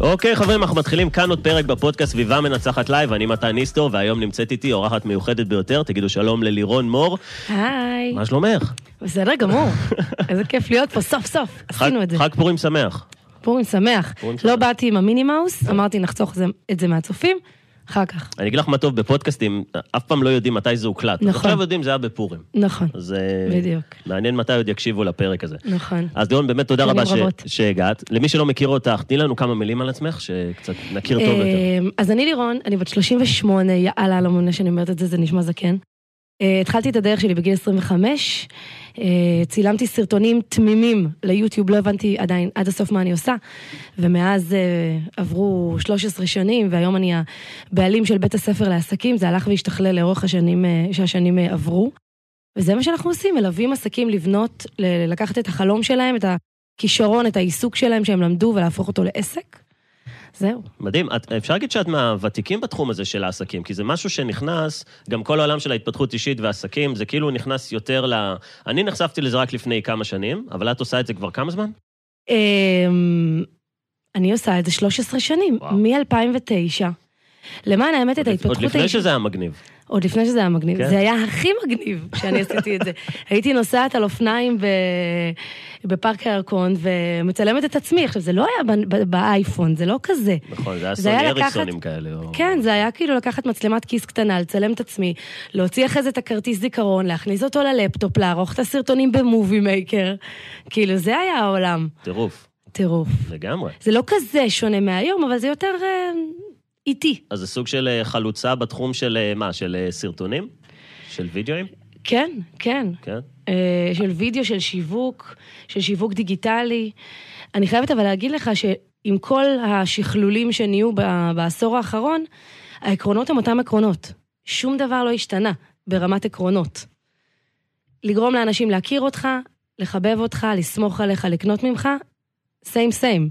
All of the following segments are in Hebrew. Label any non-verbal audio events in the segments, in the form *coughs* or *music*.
אוקיי, חברים, אנחנו מתחילים כאן עוד פרק בפודקאסט סביבה מנצחת לייב, אני מתן ניסטור, והיום נמצאת איתי אורחת מיוחדת ביותר, תגידו שלום ללירון מור. היי. מה שלומך? בסדר גמור. *laughs* איזה כיף להיות פה, סוף סוף. עשינו את זה. חג פורים שמח. פורים שמח. לא. באתי עם המיני מאוס, אמרתי נחסוך זה- את זה מהצופים, אחר כך. אני אגיד לך מה טוב בפודקאסטים, אף פעם לא יודעים מתי זה הוקלט. נכון. עכשיו יודעים, זה היה בפורים. נכון, אז אה, בדיוק. מעניין מתי עוד יקשיבו לפרק הזה. נכון. אז לירון, באמת תודה רבה ש-. שהגעת. למי שלא מכיר אותך, תני לנו כמה מילים על עצמך, שקצת נכיר טוב יותר. אמ, אז אני לירון, אני בת 38, יאללה, לא מאמין שאני אומרת את זה, זה נשמע זקן. אה, התחלתי את הדרך שלי בגיל 25, אה, צילמתי סרטונים תמימים ליוטיוב, לא הבנתי עדיין עד הסוף מה אני עושה, ומאז אה, עברו 13 שנים, והיום אני הבעלים של בית הספר לעסקים, זה הלך והשתכלל לאורך השנים אה, שהשנים אה, עברו. וזה מה שאנחנו עושים, מלווים עסקים לבנות, לקחת את החלום שלהם, את הכישרון, את העיסוק שלהם שהם למדו ולהפוך אותו לעסק. זהו. מדהים, את, אפשר להגיד שאת מהוותיקים בתחום הזה של העסקים, כי זה משהו שנכנס, גם כל העולם של ההתפתחות אישית ועסקים, זה כאילו נכנס יותר ל... אני נחשפתי לזה רק לפני כמה שנים, אבל את עושה את זה כבר כמה זמן? אמ, אני עושה את זה 13 שנים, וואו. מ-2009. למען האמת, את עוד ההתפתחות לפני האישית- שזה היה מגניב. עוד לפני שזה היה מגניב. כן. זה היה הכי מגניב שאני עשיתי את זה. *laughs* הייתי נוסעת על אופניים ב... בפארק הירקון ומצלמת את עצמי. עכשיו, זה לא היה ב- ב- באייפון, זה לא כזה. נכון, זה היה סוני היה לקחת- אריקסונים כאלה. או... כן, זה היה כאילו לקחת מצלמת כיס קטנה, לצלם את עצמי, להוציא אחרי זה את הכרטיס זיכרון, להכניס אותו ללפטופ, לערוך את הסרטונים במובי מייקר. כאילו, זה היה העולם. טירוף, טירוף. לגמרי. זה לא כזה שונה מהיום, אבל זה יותר איטי. אז זה סוג של אה, חלוצה בתחום של אה, מה? של אה, סרטונים? של וידאוים? כן, כן. כן. של וידאו, של שיווק, של שיווק דיגיטלי. אני חייבת אבל להגיד לך שעם כל השכלולים שנהיו בעשור האחרון, העקרונות הם אותם עקרונות. שום דבר לא השתנה ברמת עקרונות. לגרום לאנשים להכיר אותך, לחבב אותך, לסמוך עליך, לקנות ממך, סיים סיים.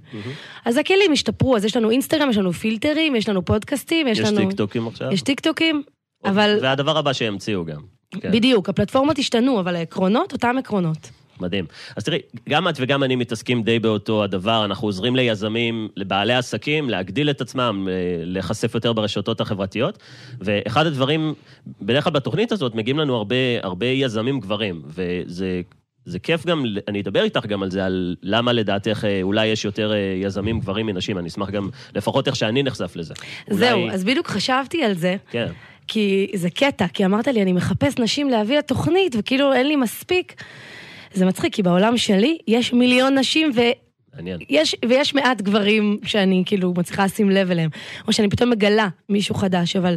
אז הכלים השתפרו, אז יש לנו אינסטגרם, יש לנו פילטרים, יש לנו פודקאסטים, יש, יש לנו... טיקטוקים עכשיו? יש טיקטוקים, אבל והדבר הבא שהמציאו גם. כן. בדיוק, הפלטפורמות השתנו, אבל העקרונות, אותם עקרונות. מדהים. אז תראי, גם את וגם אני מתעסקים די באותו הדבר, אנחנו עוזרים ליזמים, לבעלי עסקים, להגדיל את עצמם, אה, להיחשף יותר ברשתות החברתיות, ואחד הדברים, בדרך כלל בתוכנית הזאת מגיעים לנו הרבה, הרבה יזמים גברים, וזה... זה כיף גם, אני אדבר איתך גם על זה, על למה לדעתך אה, אולי יש יותר אה, יזמים גברים מנשים, אני אשמח גם, לפחות איך שאני נחשף לזה. זהו, אולי- אז בדיוק חשבתי על זה, כן, כי זה קטע, כי אמרת לי, אני מחפש נשים להביא לתוכנית, וכאילו אין לי מספיק. זה מצחיק, כי בעולם שלי יש מיליון נשים מעניין. ויש, ויש מעט גברים שאני כאילו מצליחה לשים לב אליהם, או שאני פתאום מגלה מישהו חדש, אבל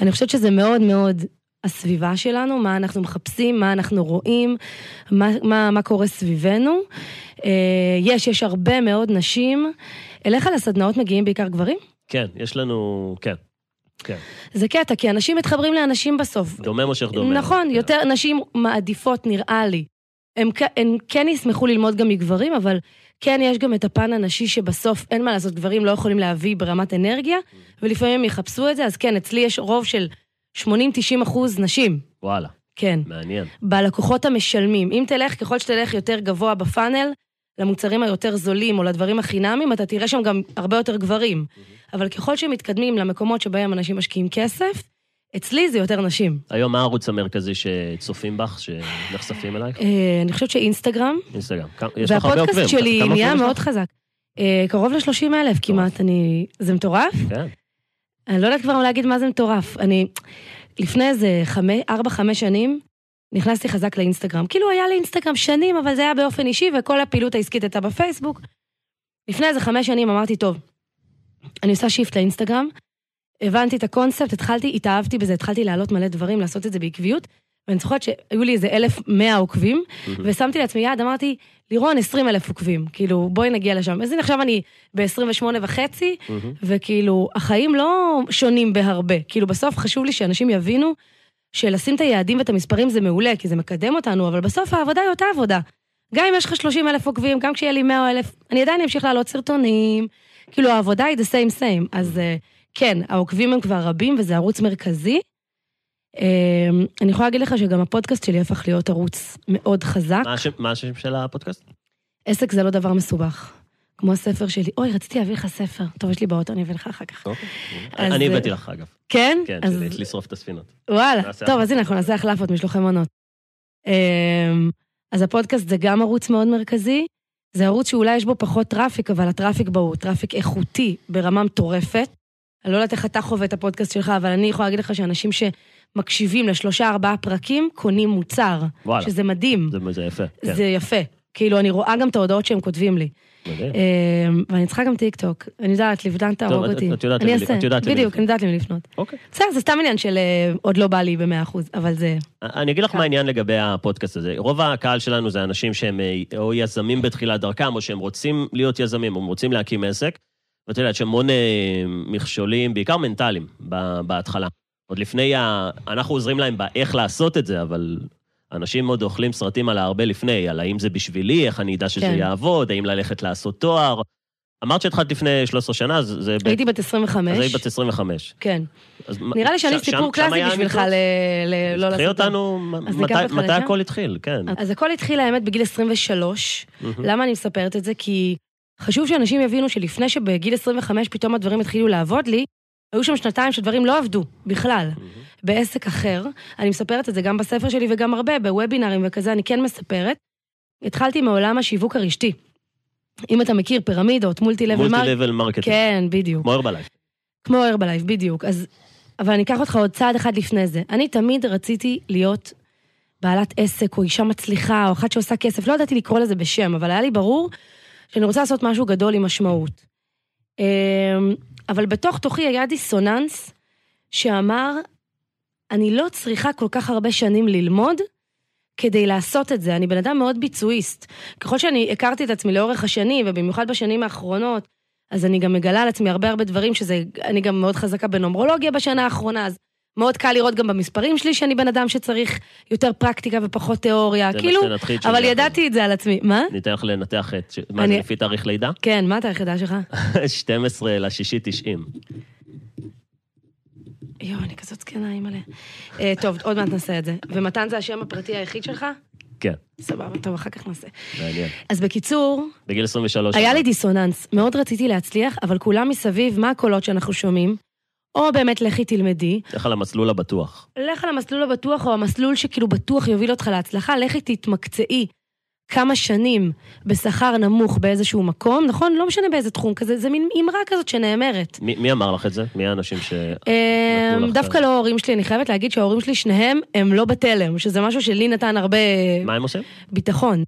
אני חושבת שזה מאוד מאוד הסביבה שלנו, מה אנחנו מחפשים, מה אנחנו רואים, מה, מה, מה קורה סביבנו. אה, יש, יש הרבה מאוד נשים. אליך לסדנאות מגיעים בעיקר גברים? כן, יש לנו, כן, כן. זה קטע, כי אנשים מתחברים לאנשים בסוף. דומה מושך דומה. נכון, כן. יותר נשים מעדיפות, נראה לי. הם, הם כן ישמחו ללמוד גם מגברים, אבל כן יש גם את הפן הנשי שבסוף אין מה לעשות, גברים לא יכולים להביא ברמת אנרגיה, ולפעמים הם יחפשו את זה, אז כן, אצלי יש רוב של 80-90 אחוז נשים. וואלה, כן. מעניין. בלקוחות המשלמים. אם תלך, ככל שתלך יותר גבוה בפאנל, למוצרים היותר זולים או לדברים החינמים, אתה תראה שם גם הרבה יותר גברים. אבל ככל שמתקדמים למקומות שבהם אנשים משקיעים כסף, אצלי זה יותר נשים. היום מה הערוץ המרכזי שצופים בך, שנחשפים אלייך? אה, אני חושבת שאינסטגרם, אינסטגרם. יש לך הרבה עוקבים. והפודקאסט שלי נהיה מאוד? חזק. אה, קרוב ל-30 אלף כמעט, אני... זה מטורף? כן. אני לא יודעת כבר להגיד מה זה מטורף. אני, לפני איזה ארבע, חמש שנים, נכנסתי חזק לאינסטגרם. כאילו היה לי אינסטגרם שנים, אבל זה היה באופן אישי, וכל הפעילות העסקית הייתה בפייסבוק. לפני איזה חמש שנים אמרתי, טוב, אני עושה shift לאינסטגרם, הבנתי את הקונספט, התחלתי, התאהבתי בזה, התחלתי להעלות מלא דברים, לעשות את זה בעקביות, ואני זוכרת שהיו לי איזה 1,100 עוקבים, ושמתי לעצמי יעד, אמרתי, לירון, 20 אלף עוקבים, כאילו, בואי נגיע לשם. אז הנה עכשיו אני ב-28 וחצי, וכאילו, החיים לא שונים בהרבה. כאילו, בסוף חשוב לי שאנשים יבינו שלשים את היעדים ואת המספרים זה מעולה, כי זה מקדם אותנו, אבל בסוף העבודה היא אותה עבודה. גם אם יש לך 30 אלף עוקבים, גם כשיהיה לי 100 אלף, אני עדיין אמשיך להעלות סרטונים. כאילו, העבודה היא the same same. אז אה, כן, העוקבים הם כבר רבים, וזה ערוץ מרכזי. אה, אני יכולה להגיד לך שגם הפודקאסט שלי הפך להיות ערוץ מאוד חזק. מה השם- של הפודקאסט? עסק זה לא דבר מסובך. כמו הספר שלי. אוי, רציתי להביא לך ספר. טוב, יש לי באוטו, אני אביא לך אחר כך. אוקיי. אז, אני אה, הבאתי לך, אגב. כן? כן, אז שלי, לשרוף את הספינות. וואלה. טוב. אז הנה, אנחנו נעשה החלפות, משלוחי מנות. אמ, אז הפודקאסט זה גם ערוץ מאוד מרכזי. זה ערוץ שאולי יש בו פחות traffic, אבל ה traffic בו הוא traffic איכותי ברמה מטורפת. אני לא יודעת איך אתה חווה את הפודקאסט שלך, אבל אני יכולה להגיד לך שאנשים שמקשיבים לשלושה, ארבעה פרקים, קונים מוצר. וואלה. שזה מדהים. זה, זה יפה. כן, זה יפה. כאילו, אני רואה גם את ההודעות שהם כותבים לי. מדהים. אמ, ואני צריכה גם טיק טוק. אני יודעת, לבדן תהרוג אותי. את יודעת אני למי- אעשה. את יודעת למי בדיוק, לפנות. אני יודעת למי לפנות. אוקיי. בסדר, זה סתם עניין של אה, עוד לא בא לי במאה אחוז, אבל זה... אני אגיד לך כן. מה העניין לגבי הפודקאסט הזה. רוב הקהל שלנו זה אנשים שהם אה, או יזמים בתחילת דרכם, או שהם רוצים להיות יזמים, או הם רוצים להקים עסק. ואתה יודע, יש המון אה, מכשולים, בעיקר מנטליים, בהתחלה. עוד לפני ה... אנחנו עוזרים להם באיך לעשות את זה, אבל אנשים עוד אוכלים סרטים על הרבה לפני, על האם זה בשבילי, איך אני אדע שזה כן. יעבוד, האם ללכת לעשות תואר. אמרת שהתחלת לפני 13 שנה, אז זה... הייתי בת 25. אז היית בת 25. כן. נראה לי שאני סיפור קלאסי בשבילך? ל- ל- לא לעשות... טוב. אותנו, מתי-? הכל התחיל, כן. אז הכל התחיל, האמת, בגיל 23. מהמם. למה אני מספרת את זה? כי חשוב שאנשים יבינו שלפני שבגיל 25 פתאום הדברים התחילו לעבוד לי, היו שם שנתיים שדברים לא עבדו בכלל. מהמם. בעסק אחר, אני מספרת את זה גם בספר שלי וגם הרבה, בוובינארים וכזה, אני כן מספרת. התחלתי מעולם השיווק הרשתי. אם אתה מכיר פירמידות, multi level multi mark... level marketing. כן, בדיוק. כמו הרבלייף. כמו הרבלייף, בדיוק. אז... אבל אני אקח אותך עוד צעד אחד לפני זה. אני תמיד רציתי להיות בעלת עסק, או אישה מצליחה, או אחת שעושה כסף. לא ידעתי לקרוא לזה בשם, אבל היה לי ברור שאני רוצה לעשות משהו גדול עם משמעות. אבל בתוך תוכי היה דיסוננס שאמר, אני לא צריכה כל כך הרבה שנים ללמוד כדי לעשות את זה. אני בן אדם מאוד ביצועיסט. ככל שאני הכרתי את עצמי לאורך השנים, ובמיוחד בשנים האחרונות, אז אני גם מגלה על עצמי הרבה הרבה דברים שזה, אני גם מאוד חזקה בנומרולוגיה בשנה האחרונה, אז מאוד קל לראות גם במספרים שלי שאני בן אדם שצריך יותר פרקטיקה ופחות תיאוריה, כאילו, אבל ידעתי את זה על עצמי. מה? ניתן לך לנתח את... מה זה, לפי תאריך לידה? כן, מה אתה היחידה שלך? *laughs* 12 לשישי 90. יואו, אני כזאת זקנה, אימא'לה. אה, טוב, עוד מעט נעשה את זה. ומתן זה השם הפרטי היחיד שלך? כן, סבבה, טוב, אחר כך נעשה. מעניין. אז בקיצור, בגיל 23. היה לי דיסוננס. מאוד רציתי להצליח, אבל כולם מסביב, מה הקולות שאנחנו שומעים? או באמת לכי תלמדי, לך על המסלול הבטוח. לך על המסלול הבטוח, או המסלול שכאילו בטוח יוביל אותך להצלחה, לכי תתמקצעי כמה שנים בשכר נמוך באיזשהו מקום, נכון? לא משנה באיזה תחום כזה, זה מין אמרה כזאת שנאמרת. מי מי אמר לך את זה? מי האנשים ש... לך- דווקא לא ההורים שלי, אני חייבת להגיד שההורים שלי, שניהם, הם לא בתלם, שזה משהו שלי נתן הרבה מה הם עושים? ביטחון.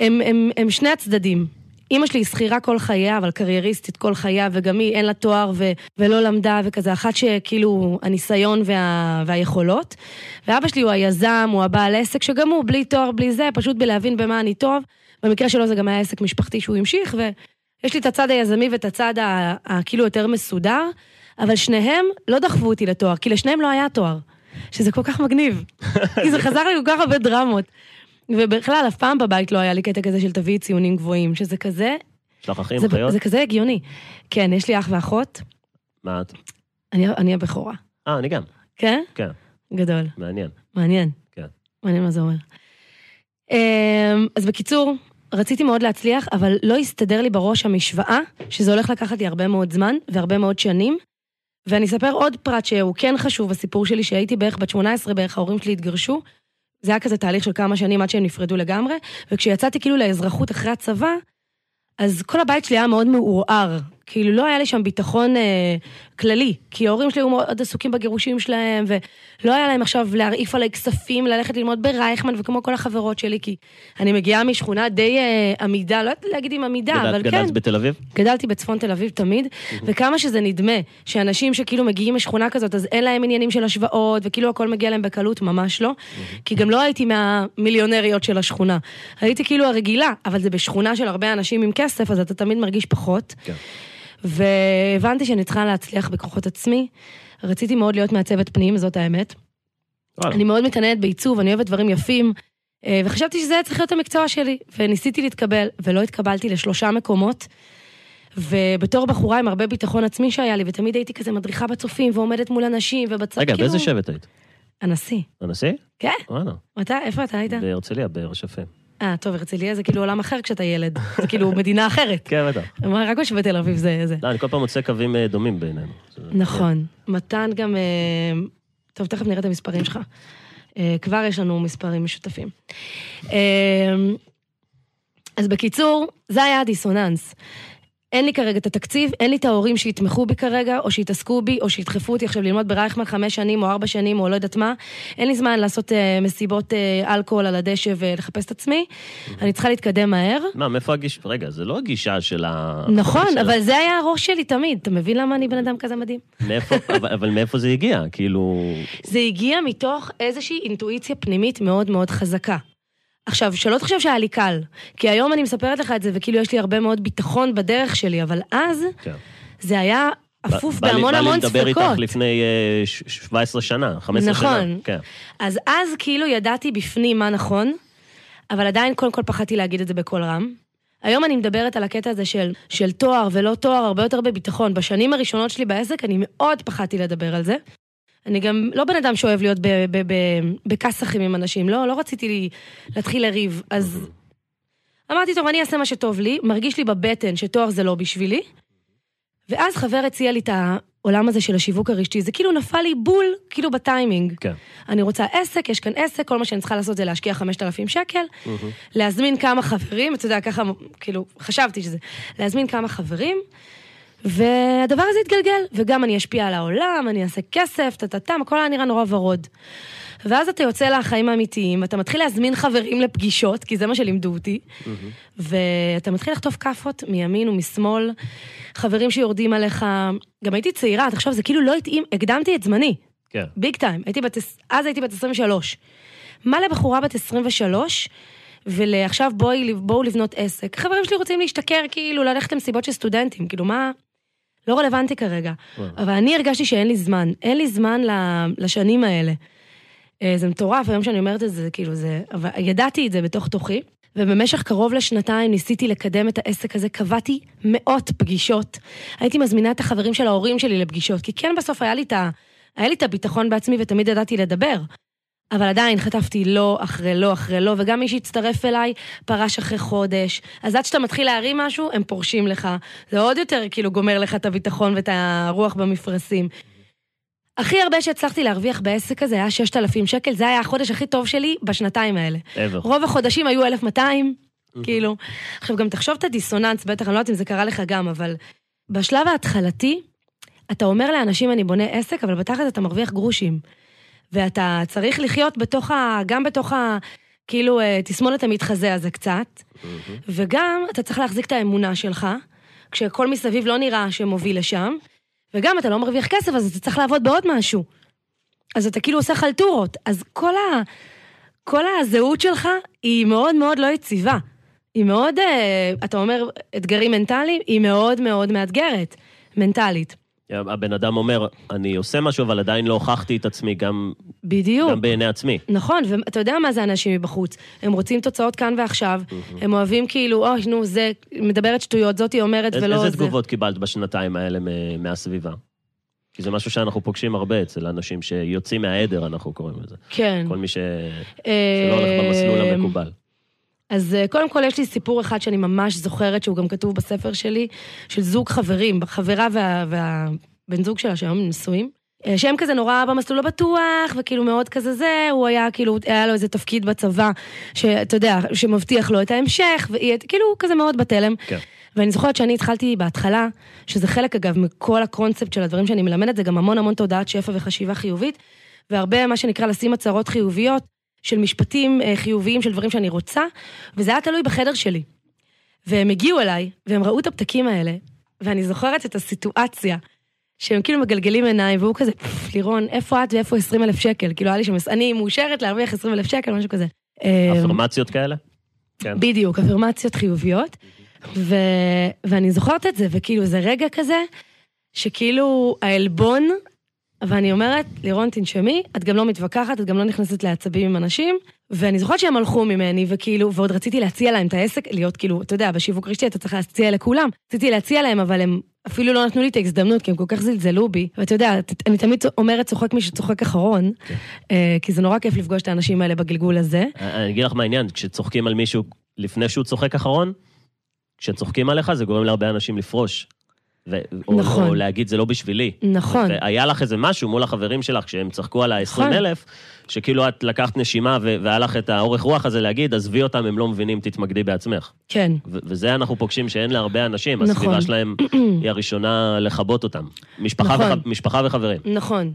הם, הם, הם שני הצדדים. אימא שלי היא שכירה כל חייה, אבל קרייריסטית כל חייה, וגם היא אין לה תואר ו, ולא למדה וכזה, אחת שכאילו הניסיון וה, והיכולות. ואבא שלי הוא היזם, הוא הבעל עסק, שגם הוא בלי תואר, בלי זה, פשוט בלהבין במה אני טוב. במקרה שלו זה גם היה עסק משפחתי שהוא המשיך, ויש לי את הצד היזמי ואת הצד ה- הכאילו יותר מסודר, אבל שניהם לא דחפו אותי לתואר, כי לשניהם לא היה תואר. שזה כל כך מגניב. *laughs* כי זה חזר לי כל כך הרבה דרמות. ובכלל, אף פעם בבית לא היה לי קטע כזה של תביאי ציונים גבוהים, שזה כזה, יש לך אחים, אחיות? זה כזה הגיוני. כן, יש לי אח ואחות, מה את? אני, אני הבכורה. אה, אני גם. כן? כן. גדול. מעניין. מעניין. כן. מעניין מה זה אומר. אמ, אז בקיצור, רציתי מאוד להצליח, אבל לא הסתדר לי בראש המשוואה, שזה הולך לקחת לי הרבה מאוד זמן והרבה מאוד שנים. ואני אספר עוד פרט שהוא כן חשוב בסיפור שלי, שהייתי בערך בת 18 בערך, ההורים שלי התגרשו. זה היה כזה תהליך של כמה שנים עד שהם נפרדו לגמרי, וכשיצאתי כאילו לאזרחות אחרי הצבא, אז כל הבית שלי היה מאוד מעורער. כאילו לא היה לי שם ביטחון אה, כללי, כי ההורים שלי היו מאוד עסוקים בגירושים שלהם, ולא היה להם עכשיו להרעיף עליי כספים, ללכת ללמוד ברייכמן וכמו כל החברות שלי, כי אני מגיעה משכונה די אה, עמידה, לא יודעת להגיד אם עמידה, גדלת- אבל כן. גדלת בתל אביב? גדלתי בצפון תל אביב תמיד, וכמה שזה נדמה שאנשים שכאילו מגיעים משכונה כזאת, אז אין להם עניינים של השוואות, וכאילו הכל מגיע להם בקלות, ממש לא. כי גם לא הייתי מהמיליונריות של השכונה. הייתי כאילו הרגילה, אבל זה בשכונה של הרבה אנשים עם כסף, אז אתה תמיד מרגיש פחות. כן. והבנתי שאני צריכה להצליח בכוחות עצמי. רציתי מאוד להיות מעצבת פנים, זאת האמת. וואלה. אני מאוד מתעניינת בעיצוב, אני אוהבת דברים יפים, אה, וחשבתי שזה היה צריך להיות המקצוע שלי. וניסיתי להתקבל, ולא התקבלתי לשלושה מקומות. ובתור בחורה עם הרבה ביטחון עצמי שהיה לי, ותמיד הייתי כזה מדריכה בצופים, ועומדת מול אנשים, ובצד, רגע, כאילו... באיזה שבט היית? הנשיא. הנשיא? כן? וואלה. מתי? איפה אתה היית? בהרצליה, באר שפה. אה, טוב, הרצליה זה כאילו עולם אחר כשאתה ילד. זה כאילו *laughs* מדינה אחרת. כן, בטח. רק מה בתל אביב זה... זה. לא, אני כל פעם מוצא קווים אה, דומים בינינו. נכון. מתן גם... אה, טוב, תכף נראה את המספרים שלך. אה, כבר יש לנו מספרים משותפים. אז בקיצור, זה היה הדיסוננס. אין לי כרגע את התקציב, אין לי את ההורים שיתמכו בי כרגע, או שיתעסקו בי, או שידחפו אותי עכשיו ללמוד ברייכמן חמש שנים, או ארבע שנים, או לא יודעת מה. אין לי זמן לעשות אה, מסיבות אה, אלכוהול על הדשא ולחפש את עצמי. אני צריכה להתקדם מהר. מה, מאיפה הגישה? רגע, זה לא הגישה של ה... נכון, אבל זה היה הראש שלי תמיד. אתה מבין למה אני בן אדם כזה מדהים? מאיפה, *laughs* אבל, אבל מאיפה זה הגיע? כאילו... זה הגיע מתוך איזושהי אינטואיציה פנימית מאוד מאוד חזקה. עכשיו, שלא תחשוב שהיה לי קל, כי היום אני מספרת לך את זה, וכאילו יש לי הרבה מאוד ביטחון בדרך שלי, אבל אז כן. זה היה אפוף בהמון המון בא לי לדבר ספקות. איתך לפני אה, ש- 17 שנה, 15 שנה. נכון. כן. אז אז כאילו ידעתי בפנים מה נכון, אבל עדיין קודם כל פחדתי להגיד את זה בקול רם. היום אני מדברת על הקטע הזה של, של תואר ולא תואר, הרבה יותר בביטחון. בשנים הראשונות שלי בעסק אני מאוד פחדתי לדבר על זה. אני גם לא בן אדם שאוהב להיות ב- ב- ב- בכסחים עם אנשים, לא, לא רציתי לי להתחיל לריב. אז אמרתי, טוב, אני אעשה מה שטוב לי, מרגיש לי בבטן שתואר זה לא בשבילי. ואז חבר הציע לי את העולם הזה של השיווק הרשתי, זה כאילו נפל לי בול, כאילו בטיימינג. כן. אני רוצה עסק, יש כאן עסק, כל מה שאני צריכה לעשות זה להשקיע 5,000 שקל, להזמין כמה חברים, אתה יודע, ככה, כאילו, חשבתי שזה, להזמין כמה חברים, והדבר הזה יתגלגל, וגם אני אשפיע על העולם, אני אעשה כסף, טה-טה-טם, הכל היה נראה נורא ורוד. ואז אתה יוצא לחיים האמיתיים, אתה מתחיל להזמין חברים לפגישות, כי זה מה שלימדו אותי, ואתה מתחיל לחטוף כאפות מימין ומשמאל, חברים שיורדים עליך, גם הייתי צעירה, תחשוב, זה כאילו לא התאים, הקדמתי את זמני. כן. ביג טיים. הייתי בת... אז הייתי בת 23. מה לבחורה בת 23, ולעכשיו בואי, בואו לבנות עסק. חברים שלי רוצים להשתכר, כאילו, ללכת למסיבות של סטודנטים, כאילו, מה... לא רלוונטי כרגע. וואו. אבל אני הרגשתי שאין לי זמן. אין לי זמן לשנים האלה. אה, זה מטורף, היום שאני אומרת את זה, זה כאילו, זה... אבל ידעתי את זה בתוך תוכי. ובמשך קרוב לשנתיים ניסיתי לקדם את העסק הזה, קבעתי מאות פגישות. הייתי מזמינה את החברים של ההורים שלי לפגישות, כי כן בסוף היה לי את ה... היה לי את הביטחון בעצמי ותמיד ידעתי לדבר. אבל עדיין חטפתי לא אחרי לא אחרי לא, וגם מי שהצטרף אליי פרש אחרי חודש. אז עד שאתה מתחיל להרים משהו, הם פורשים לך. זה עוד יותר כאילו גומר לך את הביטחון ואת הרוח במפרשים. הכי הרבה שהצלחתי להרוויח בעסק הזה היה 6,000 שקל, זה היה החודש הכי טוב שלי בשנתיים האלה. ever. רוב החודשים היו 1,200, כאילו. עכשיו, גם תחשוב את הדיסוננס, בטח, אני לא יודעת אם זה קרה לך גם, אבל בשלב ההתחלתי, אתה אומר לאנשים, אני בונה עסק, אבל בתכל'ס אתה מרוויח גרושים. ואתה צריך לחיות בתוך ה... גם בתוך ה... כאילו, אה, תסמונת המתחזה הזה קצת, וגם אתה צריך להחזיק את האמונה שלך, כשכל מסביב לא נראה שמוביל לשם, וגם אתה לא מרוויח כסף, אז אתה צריך לעבוד בעוד משהו. אז אתה כאילו עושה חלטורות. אז כל ה... כל הזהות שלך היא מאוד מאוד לא יציבה. היא מאוד, אה, אתה אומר, אתגרים מנטליים, היא מאוד מאוד מאתגרת, מנטלית. הבן אדם אומר, אני עושה משהו, אבל עדיין לא הוכחתי את עצמי, גם, בדיוק. גם בעיני עצמי. נכון, ואתה יודע מה זה אנשים מבחוץ. הם רוצים תוצאות כאן ועכשיו, הם אוהבים כאילו, אוי, נו, זה מדברת שטויות, זאתי אומרת איזה ולא איזה זה. תגובות קיבלת בשנתיים האלה מהסביבה? כי זה משהו שאנחנו פוגשים הרבה אצל אנשים שיוצאים מהעדר, אנחנו קוראים לזה. כן. כל מי ש... אה, שלא הולך במסלול המקובל. אז אה, קודם כל יש לי סיפור אחד שאני ממש זוכרת, שהוא גם כתוב בספר שלי, של זוג חברים, חברה וה, והבן זוג שלה שהיום נשואים. אה, שהם כזה נורא במסלול הבטוח, וכאילו מאוד כזה זה, הוא היה כאילו, היה לו איזה תפקיד בצבא, שאתה יודע, שמבטיח לו את ההמשך, וכאילו הוא כזה מאוד בתלם. כן. ואני זוכרת שאני התחלתי בהתחלה, שזה חלק אגב מכל הקונספט של הדברים שאני מלמדת, זה גם המון המון תודעת שפע וחשיבה חיובית, והרבה מה שנקרא לשים הצהרות חיוביות, של משפטים אה, חיוביים, של דברים שאני רוצה, וזה היה תלוי בחדר שלי. והם הגיעו אליי, והם ראו את הפתקים האלה, ואני זוכרת את הסיטואציה, שהם כאילו מגלגלים עיניים, והוא כזה, "פפ, לירון, איפה את ואיפה 20 אלף שקל? כאילו, היה לי שם, אני מאושרת להרוויח 20 אלף שקל, משהו כזה. אה, אפרמציות כאלה? כן. בדיוק, אפירמציות חיוביות. ו... ואני זוכרת את זה, וכאילו זה רגע כזה, שכאילו העלבון, ואני אומרת, לירון, תנשמי, את גם לא מתווכחת, את גם לא נכנסת לעצבים עם אנשים, ואני זוכרת שהם הלכו ממני, וכאילו, ועוד רציתי להציע להם את העסק, להיות כאילו, אתה יודע, בשיווק רשתי אתה צריך להציע לכולם. רציתי להציע להם, אבל הם אפילו לא נתנו לי את ההזדמנות, כי הם כל כך זלזלו בי. ואתה יודע, אני תמיד אומרת צוחק מי שצוחק אחרון, כן. אה, כי זה נורא כיף לפגוש את האנשים האלה בגלגול הזה. אני אגיד לך מה העניין, כשצוחקים על מישהו לפני שהוא צוחק אחרון, כשצוחקים עליך זה גורם להרבה אנשים לפרוש. ו- או, נכון. או להגיד זה לא בשבילי. נכון. והיה לך איזה משהו מול החברים שלך, כשהם צחקו על ה-20 נכון. אלף, שכאילו את לקחת נשימה ו- והיה לך את האורך רוח הזה להגיד, עזבי אותם, הם לא מבינים, תתמקדי בעצמך. כן, ו- וזה אנחנו פוגשים שאין להרבה אנשים, נכון. הסביבה שלהם היא הראשונה לכבות אותם. משפחה, נכון. וח- משפחה וחברים. נכון.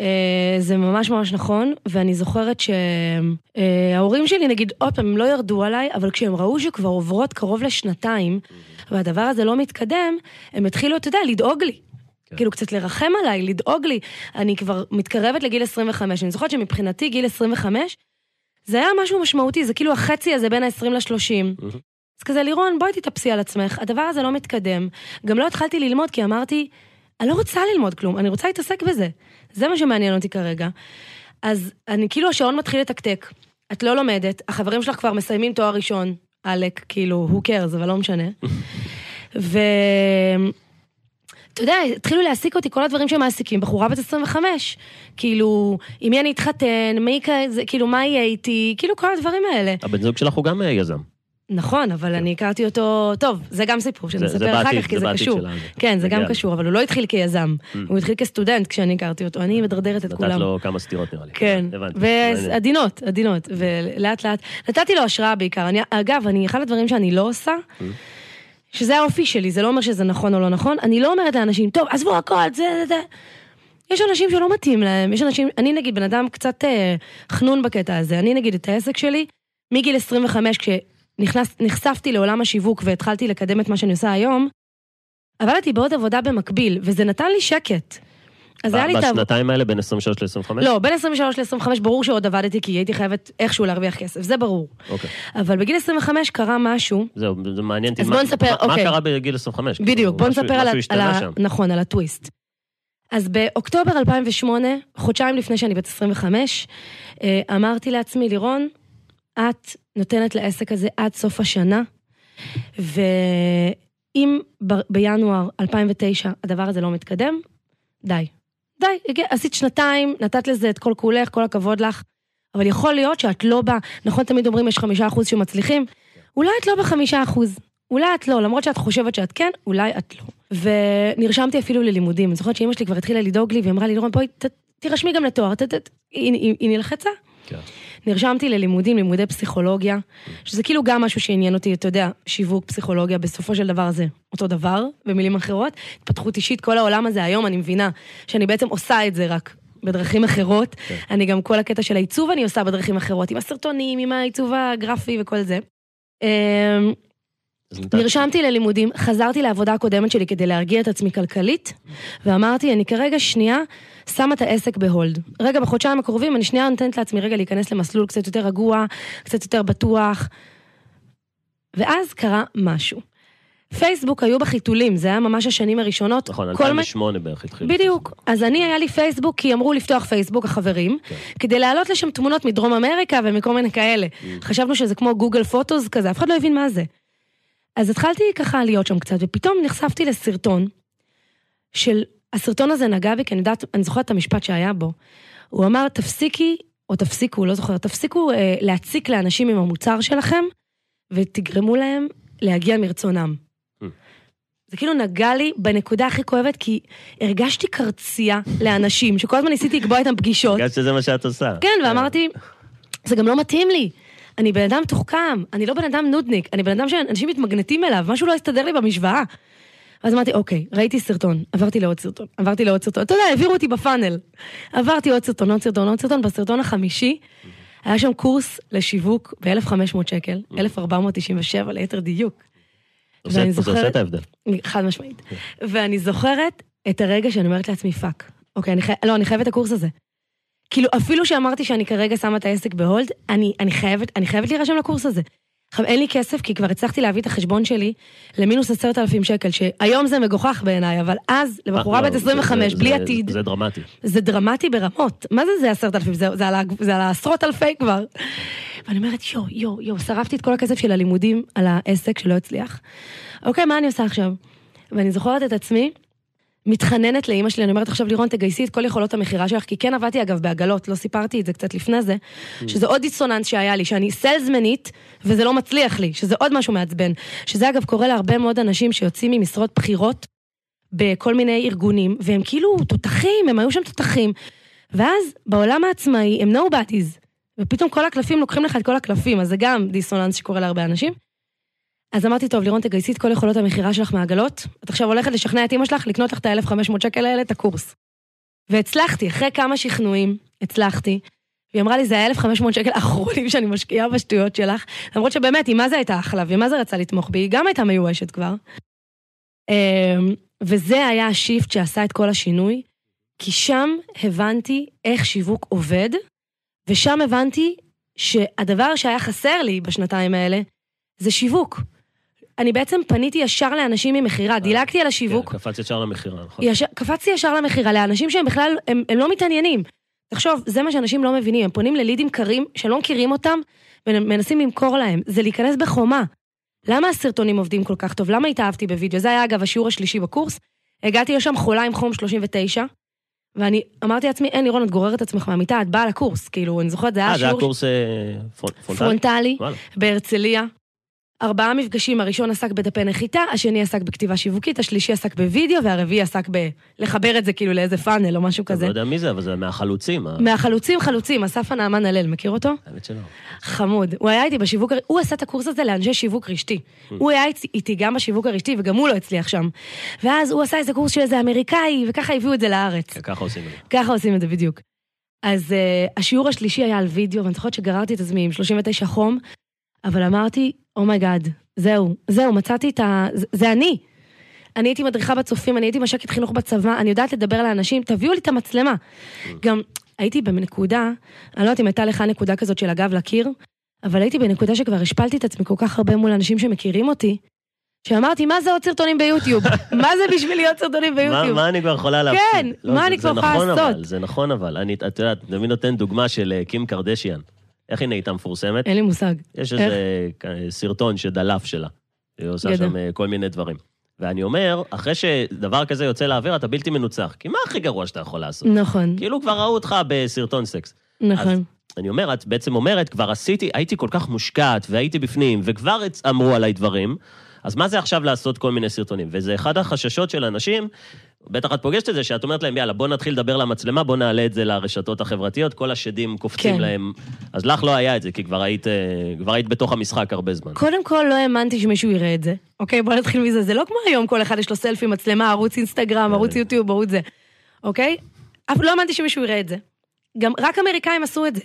אה, זה ממש ממש נכון, ואני זוכרת שההורים שלי, נגיד, עוד פעם, הם לא ירדו עליי, אבל כשהם ראו שכבר עוברות קרוב לשנתיים, והדבר הזה לא מתקדם, הם התחילו, אתה יודע, לדאוג לי. כן. כאילו קצת לרחם עליי, לדאוג לי. אני כבר מתקרבת לגיל 25, אני זוכרת שמבחינתי גיל 25, זה היה משהו משמעותי, זה כאילו החצי הזה בין ה-20 ל-30. אז כזה, לירון, בואי תתאפסי על עצמך, הדבר הזה לא מתקדם. גם לא התחלתי ללמוד, כי אמרתי, אני לא רוצה ללמוד כלום, אני רוצה להתעסק בזה. זה מה שמעניין אותי כרגע. אז אני, כאילו, השעון מתחיל לתקתק. את לא לומדת, החברים שלך כבר מסיימים תואר ראשון, עלק, כאילו, who cares, אבל לא משנה. *laughs* ו... אתה יודע, התחילו להעסיק אותי כל הדברים שמעסיקים בחורה בת 25. כאילו, עם מי אני אתחתן, מי כזה, כאילו, מה יהיה איתי, כאילו, כל הדברים האלה. הבן זוג שלך הוא גם אה, יזם. נכון, אבל אני הכרתי אותו, טוב, זה גם סיפור שאני אספר אחר כך, כי זה קשור. כן, זה גם קשור, אבל הוא לא התחיל כיזם, הוא התחיל כסטודנט כשאני הכרתי אותו, אני מדרדרת את נתת כולם. לו כמה סטירות נראה לי. כן. ועדינות, עדינות, ולאט לאט, נתתי לו השראה בעיקר. אני, אגב, אני, אחד הדברים שאני לא עושה, שזה האופי שלי, זה לא אומר שזה נכון או לא נכון, אני לא אומרת לאנשים, טוב, עזבו הכל, זה, זה, זה. יש אנשים שלא מתאים להם, יש אנשים, אני נגיד בן אדם קצת אה, חנון בקטע הזה, אני נגיד את העסק שלי, מגיל 25, כשנחשפתי לעולם השיווק והתחלתי לקדם את מה שאני עושה היום, עבדתי בעוד עבודה במקביל, וזה נתן לי שקט. אז היה לי את העבודה... בשנתיים האלה בין 23 ל-25? לא, בין 23 ל-25 ברור שעוד עבדתי, כי הייתי חייבת איכשהו להרוויח כסף, זה ברור. אוקיי. אבל בגיל 25 קרה משהו, זהו, זה מעניין אותי. אז בוא נספר, מה- מה אוקיי. קרה בגיל 25? בדיוק, כאילו, בוא משהו- נספר על, ה- משהו השתנה ה... שם. נכון, על הטוויסט. אז באוקטובר 2008, חודשיים לפני שאני בת 25, אה, אמרתי לעצמי, לירון, את נותנת לעסק הזה עד סוף השנה, ואם ב- בינואר 2009 הדבר הזה לא מתקדם, די. די, הגיע- עשית שנתיים, נתת לזה את כל כולך, כל הכבוד לך, אבל יכול להיות שאת לא ב... נכון, תמיד אומרים יש חמישה אחוז שמצליחים? אולי את לא בחמישה אחוז. אולי את לא, למרות שאת חושבת שאת כן, אולי את לא. ונרשמתי אפילו ללימודים. אני זוכרת שאימא שלי כבר התחילה לדאוג לי, והיא אמרה לי, לירון, בואי, תירשמי גם לתואר. ת- ת- היא- היא היא נלחצה. כן. נרשמתי ללימודים, לימודי פסיכולוגיה, שזה כאילו גם משהו שעניין אותי, אתה יודע, שיווק, פסיכולוגיה, בסופו של דבר זה אותו דבר, במילים אחרות. התפתחות אישית, כל העולם הזה היום, אני מבינה שאני בעצם עושה את זה רק בדרכים אחרות. כן. אני גם כל הקטע של העיצוב אני עושה בדרכים אחרות, עם הסרטונים, עם העיצוב הגרפי וכל זה. נרשמתי ללימודים, חזרתי לעבודה הקודמת שלי כדי להרגיע את עצמי כלכלית, ואמרתי, אני כרגע שנייה שמה את העסק בהולד. רגע, בחודשיים הקרובים אני שנייה נותנת לעצמי רגע להיכנס למסלול קצת יותר רגוע, קצת יותר בטוח. ואז קרה משהו. פייסבוק היו בחיתולים, זה היה ממש השנים הראשונות. נכון, כל מה- 2008 בערך התחיל. בדיוק. אז אני, היה לי פייסבוק, כי אמרו לפתוח פייסבוק, החברים, כן. כדי להעלות לשם תמונות מדרום אמריקה ומכל מיני כאלה. Mm. חשבנו שזה כמו גוגל פוטוס כזה, אף אחד לא הבין מה זה. אז התחלתי ככה להיות שם קצת, ופתאום נחשפתי לסרטון של, הסרטון הזה נגע בי, כי אני יודעת, אני זוכרת את המשפט שהיה בו. הוא אמר, תפסיקי, או תפסיקו, לא זוכרת, תפסיקו אה, להציק לאנשים עם המוצר שלכם, ותגרמו להם להגיע מרצונם. Mm. זה כאילו נגע לי בנקודה הכי כואבת, כי הרגשתי קרצייה לאנשים, שכל הזמן ניסיתי לקבוע איתם פגישות. הרגשת שזה מה שאת עושה. כן, ואמרתי, זה גם לא מתאים לי. אני בן אדם מתוחכם, אני לא בן אדם נודניק, אני בן אדם שאנשים מתמגנטים אליו, משהו לא הסתדר לי במשוואה. ואז אמרתי, אוקיי, ראיתי סרטון, עברתי לעוד סרטון, עברתי לעוד סרטון, אתה יודע, העבירו אותי בפאנל. עברתי עוד סרטון, עוד סרטון, עוד סרטון, בסרטון החמישי, היה שם קורס לשיווק ב-1,500 שקל, 1,497 ליתר דיוק. זה עושה את ההבדל. חד משמעית. ואני זוכרת את הרגע שאני אומרת לעצמי, fuck. אוקיי, אני חי... לא, אני חייבת את הקורס הזה. כאילו, אפילו שאמרתי שאני כרגע שמה את העסק ב hold, אני, אני חייבת, אני חייבת להירשם לקורס הזה. עכשיו, אין לי כסף, כי כבר הצלחתי להביא את החשבון שלי למינוס עשרת אלפים שקל, שהיום זה מגוחך בעיניי, אבל אז, לבחורה אה, בת לא, 25, זה- בלי זה- עתיד, זה דרמטי. זה דרמטי ברמות. מה זה זה עשרת אלפים? זה על העשרות אלפי כבר. ואני אומרת, יואו, יואו, יואו, שרפתי את כל הכסף של הלימודים על העסק שלא הצליח. אוקיי, מה אני עושה עכשיו? ואני זוכרת את עצמי מתחננת לאימא שלי, אני אומרת עכשיו לירון, תגייסי את כל יכולות המכירה שלך, כי כן עבדתי אגב בעגלות, לא סיפרתי את זה קצת לפני זה, שזה עוד דיסוננס שהיה לי, שאני סלזמנית, וזה לא מצליח לי, שזה עוד משהו מעצבן. שזה אגב קורה להרבה מאוד אנשים שיוצאים ממשרות בכירות בכל מיני ארגונים, והם כאילו תותחים, הם היו שם תותחים. ואז בעולם העצמאי הם nobodies, ופתאום כל הקלפים לוקחים לך את כל הקלפים, אז זה גם דיסוננס שקורה להרבה אנשים. אז אמרתי, טוב, לירון, תגייסי את כל יכולות המכירה שלך מהעגלות, את עכשיו הולכת לשכנע את אמא שלך לקנות לך את ה-1500 שקל האלה, את הקורס. והצלחתי, אחרי כמה שכנועים, הצלחתי. והיא אמרה לי, זה ה-1500 שקל האחרונים שאני משקיעה בשטויות שלך, למרות שבאמת, היא מה זה הייתה אחלה, ומה זה רצה לתמוך בי, היא גם הייתה מיואשת כבר. אמ, וזה היה השיפט שעשה את כל השינוי, כי שם הבנתי איך שיווק עובד, ושם הבנתי שהדבר שהיה חסר לי בשנתיים האלה, זה שיווק. אני בעצם פניתי ישר לאנשים ממכירה, דילגתי על השיווק. כן, קפץ ישר למכירה, נכון. ישר, קפצתי ישר למכירה, לאנשים שהם בכלל, הם, הם לא מתעניינים. תחשוב, זה מה שאנשים לא מבינים, הם פונים ללידים קרים, שלא מכירים אותם, ומנסים למכור להם. זה להיכנס בחומה. למה הסרטונים עובדים כל כך טוב? למה התאהבתי בווידאו? זה היה אגב השיעור השלישי בקורס. הגעתי לשם חולה עם חום 39, ואני אמרתי לעצמי, אין לירון, את גוררת את עצמך מהמיטה, את באה לקורס. כאילו, אני זוכרת, זה היה אה, זה היה שיעור קורס אה, פרונטלי? פרונטלי. בהרצליה. ארבעה מפגשים, הראשון עסק בדפי נחיתה, השני עסק בכתיבה שיווקית, השלישי עסק בווידאו, והרביעי עסק בלחבר את זה כאילו לאיזה פאנל או משהו אני כזה. לא יודע מי זה, אבל זה מהחלוצים. ה- מהחלוצים חלוצים, אסף הנעמן הלל, מכיר אותו? האמת שלא. חמוד. הוא היה איתי בשיווק, הוא עשה את הקורס הזה לאנשי שיווק רשתי. הוא היה איתי- גם בשיווק הרשתי, וגם הוא לא הצליח שם. ואז הוא עשה איזה קורס של איזה אמריקאי, וככה הביאו את זה לארץ. ככה עושים את זה. ככה עושים את זה בדיוק. אז uh, השיעור השלישי היה על וידאו, ואני זוכרת שגררתי את עצמי עם 39 חום, אבל אמרתי, oh my god, זהו, זהו, מצאתי את ה... זה, זה אני. אני הייתי מדריכה בצופים, אני הייתי מש"קית חינוך בצבא, אני יודעת לדבר לאנשים, תביאו לי את המצלמה. גם הייתי בנקודה, אני לא יודעת אם הייתה לך נקודה כזאת של הגב לקיר, אבל הייתי בנקודה שכבר השפלתי את עצמי כל כך הרבה מול אנשים שמכירים אותי, שאמרתי, מה זה עוד סרטונים ביוטיוב? *laughs* מה זה בשביל להיות סרטונים ביוטיוב? מה אני כבר יכולה להפסיד? כן, לא, מה זה- אני זה כבר יכולה נכון לעשות? אבל, זה נכון אבל. את יודעת, תמיד נותן דוגמה של אה, קים קרדשיאן. איך היא נהייתה מפורסמת? אין לי מושג. יש איך? איזה סרטון שדלף שלה. היא עושה גדול. שם אה, כל מיני דברים. ואני אומר, אחרי שדבר כזה יוצא לאוויר, אתה בלתי מנוצח. כי מה הכי גרוע שאתה יכול לעשות? נכון, כאילו כבר ראו אותך בסרטון סקס. נכון. אני אומר, את בעצם אומרת, כבר עשיתי, הייתי כל כך מושקעת והייתי בפנים, וכבר אמרו עליי דברים, אז מה זה עכשיו לעשות כל מיני סרטונים? וזה אחד החששות של אנשים, בטח את פוגשת את זה, שאת אומרת להם, יאללה, בוא נתחיל לדבר למצלמה, בוא נעלה את זה לרשתות החברתיות, כל השדים קופצים כן. להם. אז לך לא היה את זה, כי כבר היית, אה, כבר היית בתוך המשחק הרבה זמן. קודם כל, לא האמנתי שמישהו יראה את זה. אוקיי, בוא נתחיל מזה. זה לא כמו היום, כל אחד יש לו סלפי, מצלמה, ערוץ אינסטגרם, ערוץ יוטיוב, ערוץ זה. אוקיי? אף לא האמנתי שמישהו יראה את זה. גם רק אמריקאים עשו את זה.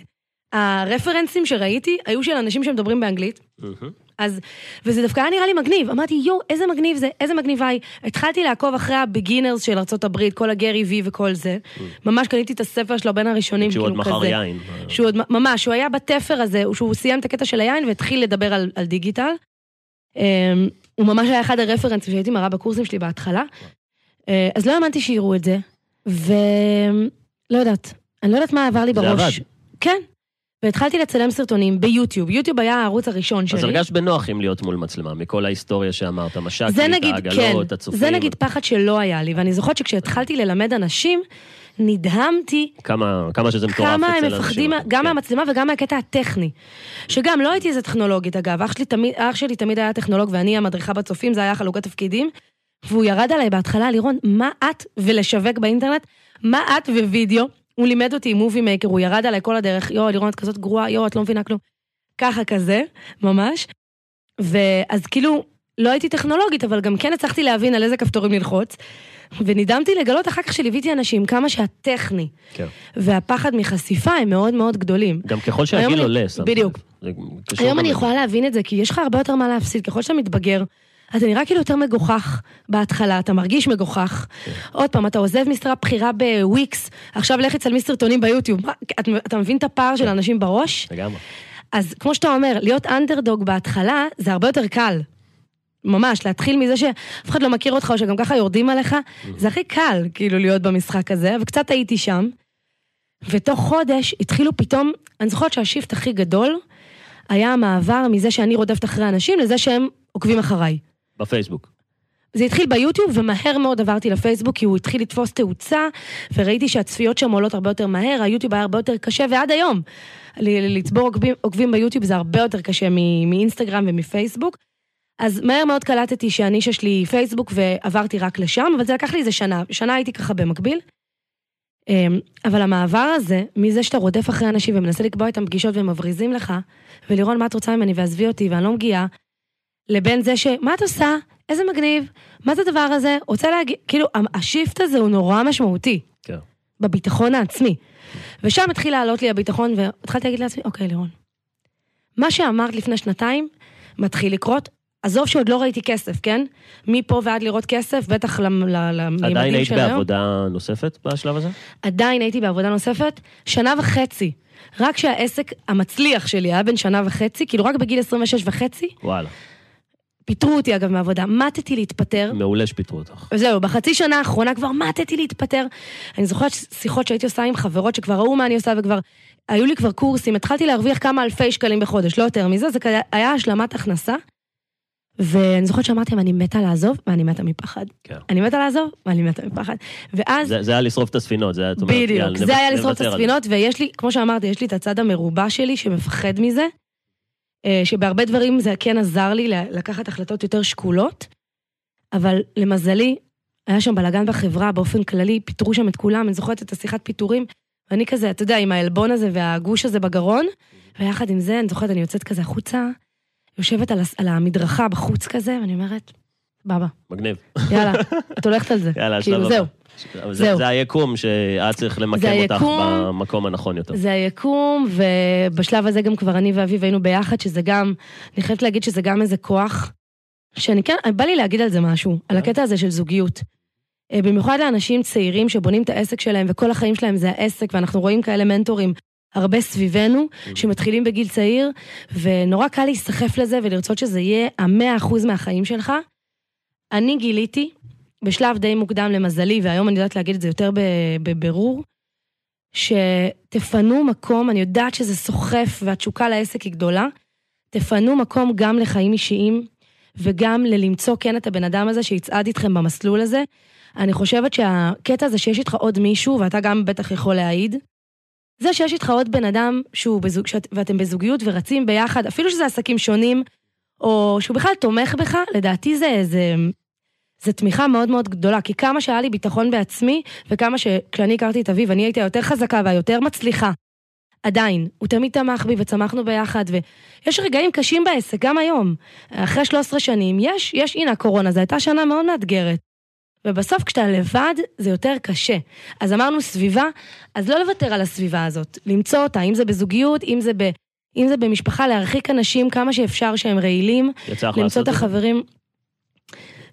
הרפרנסים שראיתי היו של אנשים שמדברים באנגלית, מהמם. אז, וזה דווקא היה נראה לי מגניב. אמרתי, יואו, איזה מגניב זה, איזה מגניבה היא. התחלתי לעקוב אחרי הבגינרס של ארה"ב, כל הגרי וי וכל זה. ממש קניתי את הספר שלו בין הראשונים, שהוא כאילו עוד כזה. מכר יין. שהוא עוד, ממש, הוא היה בתפר הזה, שהוא סיים את הקטע של היין והתחיל לדבר על, על דיגיטל. אמ, הוא ממש היה אחד הרפרנסים שהייתי מראה בקורסים שלי בהתחלה. אה, אז לא האמנתי שיראו את זה, ולא יודעת, אני לא יודעת מה עבר לי זה בראש. עבד. כן. והתחלתי לצלם סרטונים ביוטיוב, יוטיוב היה הערוץ הראשון שלי. אז הרגשת בנוח עם להיות מול מצלמה, מכל ההיסטוריה שאמרת, מש"קית, זה נגיד, כן, העגלות, הצופים. זה נגיד פחד שלא היה לי, ואני זוכרת שכשהתחלתי ללמד אנשים, נדהמתי כמה, כמה שזה מטורף כמה הם אצל מפחדים אנשים. גם כן. מהמצלמה וגם מהקטע הטכני. שגם לא הייתי איזה טכנולוגית אגב, אח שלי תמיד, אח שלי תמיד היה טכנולוג ואני המדריכה בצופים, זה היה חלוקת תפקידים. והוא ירד עליי בהתחלה, לירון, מה את ולשווק באינטרנט? מה את ווידאו? הוא לימד אותי מובי מייקר, הוא ירד עליי כל הדרך, יואו, לירון, את כזאת גרועה, יואו, את לא מבינה כלום. ככה כזה, ממש. ואז כאילו, לא הייתי טכנולוגית, אבל גם כן הצלחתי להבין על איזה כפתורים ללחוץ. ונדהמתי לגלות אחר כך שליוויתי אנשים, כמה שהטכני כן. והפחד מחשיפה הם מאוד מאוד גדולים. גם ככל שהגיל עולה, לב. בדיוק. היום אני. יכולה להבין את זה, כי יש לך הרבה יותר מה להפסיד. ככל שאתה מתבגר, אתה נראה כאילו יותר מגוחך בהתחלה, אתה מרגיש מגוחך. עוד פעם, אתה עוזב משרה בכירה בוויקס, עכשיו לך אצל סרטונים ביוטיוב. אתה, אתה מבין את הפער של האנשים בראש? לגמרי. אז כמו שאתה אומר, להיות אנדרדוג בהתחלה, זה הרבה יותר קל. ממש, להתחיל מזה שאף אחד לא מכיר אותך, או שגם ככה יורדים עליך, זה הכי קל, כאילו, להיות במשחק הזה, וקצת הייתי שם. ותוך חודש התחילו פתאום, אני זוכרת שהשיפט הכי גדול, היה המעבר מזה שאני רודפת אחרי אנשים, לזה שהם עוקבים אחריי. בפייסבוק. זה התחיל ביוטיוב ומהר מאוד עברתי לפייסבוק כי הוא התחיל לתפוס תאוצה וראיתי שהצפיות שם עולות הרבה יותר מהר, היוטיוב היה הרבה יותר קשה ועד היום. לצבור עוקבים, עוקבים ביוטיוב זה הרבה יותר קשה מאינסטגרם ומפייסבוק. אז מהר מאוד קלטתי שהנישה שלי פייסבוק ועברתי רק לשם, אבל זה לקח לי איזה שנה, שנה הייתי ככה במקביל. אמ, אבל המעבר הזה, מזה שאתה רודף אחרי אנשים ומנסה לקבוע איתם פגישות והם מבריזים לך, ולירון, מה את רוצה ממני ועזבי אותי ואני לא מגיעה, לבין זה ש... מה את עושה? איזה מגניב? מה זה הדבר הזה? רוצה להגיד... כאילו, השיפט הזה הוא נורא משמעותי. כן. בביטחון העצמי. ושם התחיל לעלות לי הביטחון, והתחלתי להגיד לעצמי, אוקיי, לירון, מה שאמרת לפני שנתיים מתחיל לקרות. עזוב שעוד לא ראיתי כסף, כן? מפה ועד לראות כסף, בטח למ- ל- לממדים של היום. עדיין היית בעבודה נוספת בשלב הזה? עדיין הייתי בעבודה נוספת, שנה וחצי. רק שהעסק המצליח שלי היה בן שנה וחצי, כאילו רק בגיל 26 וחצי, וואלה. פיטרו אותי אגב מהעבודה, מטתי להתפטר. מעולה שפיטרו אותך. זהו, בחצי שנה האחרונה כבר מטתי להתפטר. אני זוכרת שיחות שהייתי עושה עם חברות שכבר ראו מה אני עושה וכבר... היו לי כבר קורסים, התחלתי להרוויח כמה אלפי שקלים בחודש, לא יותר מזה, זה כזה- היה השלמת הכנסה. ואני זוכרת שאמרתי להם, אני מתה לעזוב, ואני מתה מפחד. כן. אני מתה לעזוב, ואני מתה מפחד. ואז... זה זה היה לשרוף את הספינות, זה היה, אומרת, בדיוק, זה היה לשרוף את. הספינות, ויש לי, כמו שאמרתי, יש לי את הצד המרובע שלי שמפחד מזה, שבהרבה דברים זה כן עזר לי לקחת החלטות יותר שקולות, אבל למזלי, היה שם בלאגן בחברה באופן כללי, פיטרו שם את כולם, אני זוכרת את השיחת פיטורים, ואני כזה, אתה יודע, עם העלבון הזה והגוש הזה בגרון, ויחד עם זה, אני זוכרת, אני יוצאת כזה החוצה, יושבת על, על המדרכה בחוץ כזה, ואני אומרת, בבא, מגניב. יאללה, את הולכת על זה. *laughs* יאללה, כאילו, זהו. זהו. זה היקום שהיה צריך למקם אותך היקום. במקום הנכון יותר. זה היקום, ובשלב הזה גם כבר אני ואביב היינו ביחד, שזה גם, אני חייבת להגיד שזה גם איזה כוח, שאני כן, בא לי להגיד על זה משהו, על הקטע הזה של זוגיות. אה, במיוחד לאנשים צעירים שבונים את העסק שלהם, וכל החיים שלהם זה העסק, ואנחנו רואים כאלה מנטורים הרבה סביבנו, שמתחילים בגיל צעיר, ונורא קל להיסחף לזה ולרצות שזה יהיה המאה אחוז מהחיים שלך. אני גיליתי, בשלב די מוקדם למזלי, והיום אני יודעת להגיד את זה יותר בבירור, שתפנו מקום, אני יודעת שזה סוחף והתשוקה לעסק היא גדולה, תפנו מקום גם לחיים אישיים וגם ללמצוא כן את הבן אדם הזה שיצעד איתכם במסלול הזה. אני חושבת שהקטע הזה שיש איתך עוד מישהו, ואתה גם בטח יכול להעיד, זה שיש איתך עוד בן אדם שהוא בזוג, שאת, ואתם בזוגיות ורצים ביחד, אפילו שזה עסקים שונים, או שהוא בכלל תומך בך, לדעתי זה, זה, זה תמיכה מאוד מאוד גדולה, כי כמה שהיה לי ביטחון בעצמי, וכמה שכשאני הכרתי את אביב, אני הייתי היותר חזקה והיותר מצליחה. עדיין, הוא תמיד תמך בי וצמחנו ביחד, ויש רגעים קשים בעסק, גם היום. אחרי 13 שנים, יש, יש, הנה הקורונה, זו הייתה שנה מאוד מאתגרת. ובסוף כשאתה לבד, זה יותר קשה. אז אמרנו סביבה, אז לא לוותר על הסביבה הזאת, למצוא אותה, אם זה בזוגיות, אם זה, ב, אם זה במשפחה, להרחיק אנשים כמה שאפשר שהם רעילים, יצא לך למצוא לעשות את את זה? החברים.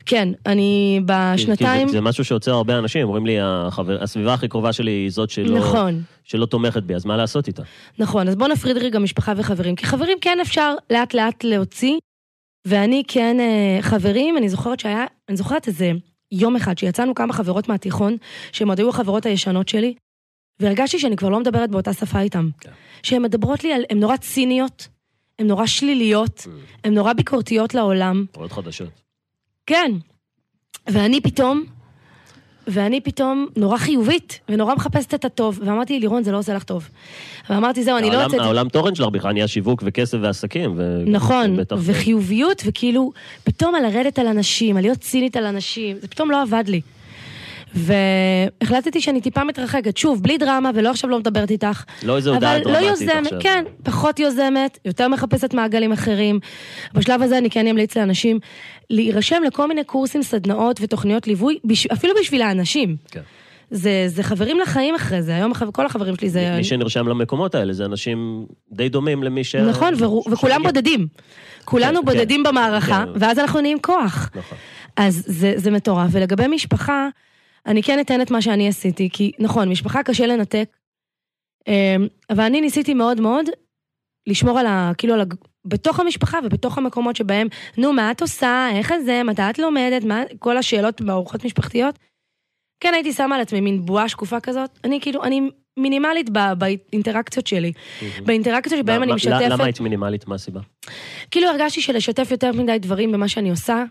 כן, אני בשנתיים... כי זה, זה משהו שעוצר הרבה אנשים, אומרים לי, החבר, הסביבה הכי קרובה שלי היא זאת שלא, נכון. שלא תומכת בי, אז מה לעשות איתה? נכון, אז בואו נפריד רגע משפחה וחברים, כי חברים כן אפשר לאט לאט להוציא, ואני כן אה, חברים, אני זוכרת שהיה, אני זוכרת איזה יום אחד שיצאנו כמה חברות מהתיכון, שהן עוד היו החברות הישנות שלי, והרגשתי שאני כבר לא מדברת באותה שפה איתן. כן. שהן מדברות לי על, הן נורא ציניות, הן נורא שליליות, הן נורא ביקורתיות לעולם. עוד חדשות. כן. ואני פתאום, ואני פתאום נורא חיובית, ונורא מחפשת את הטוב, ואמרתי, לירון, זה לא עושה לך טוב. ואמרתי, זהו, אני לא העולם- יוצאת... העולם תורן שלך בכלל נהיה שיווק וכסף ועסקים. ו- נכון, בטח- וחיוביות, וכאילו, פתאום על לרדת על אנשים, על להיות צינית על אנשים, זה פתאום לא עבד לי. והחלטתי שאני טיפה מתרחקת, שוב, בלי דרמה, ולא עכשיו לא מדברת איתך. לא איזה הודעה אבל לא דרמטית יוזמת, עכשיו. כן, פחות יוזמת, יותר מחפשת מעגלים אחרים. בשלב הזה אני כן אמליץ לאנשים להירשם לכל מיני קורסים, סדנאות ותוכניות ליווי, בש... אפילו בשביל האנשים. כן. זה, זה חברים לחיים אחרי זה, היום כל החברים שלי זה... מי שנרשם למקומות האלה זה אנשים די דומים למי ש... נכון, ורו- וכולם שמגיע. בודדים. כולנו כן, בודדים כן, במערכה, כן. ואז אנחנו נהיים כוח. נכון. אז זה, זה מטורף. ולגבי משפחה, אני כן אתן את מה שאני עשיתי, כי נכון, משפחה קשה לנתק, אמ, אבל אני ניסיתי מאוד מאוד לשמור על ה... כאילו על ה... בתוך המשפחה ובתוך המקומות שבהם, נו, מה את עושה, איך זה, מתי את לומדת, מה... כל השאלות בארוחות משפחתיות. כן, הייתי שמה על עצמי מין בועה שקופה כזאת. אני כאילו, אני מינימלית ב- באינטראקציות שלי. באינטראקציות שבהם מה- אני משתפת. למה היית מינימלית? מה הסיבה? כאילו הרגשתי שלשתף יותר מדי דברים במה שאני עושה,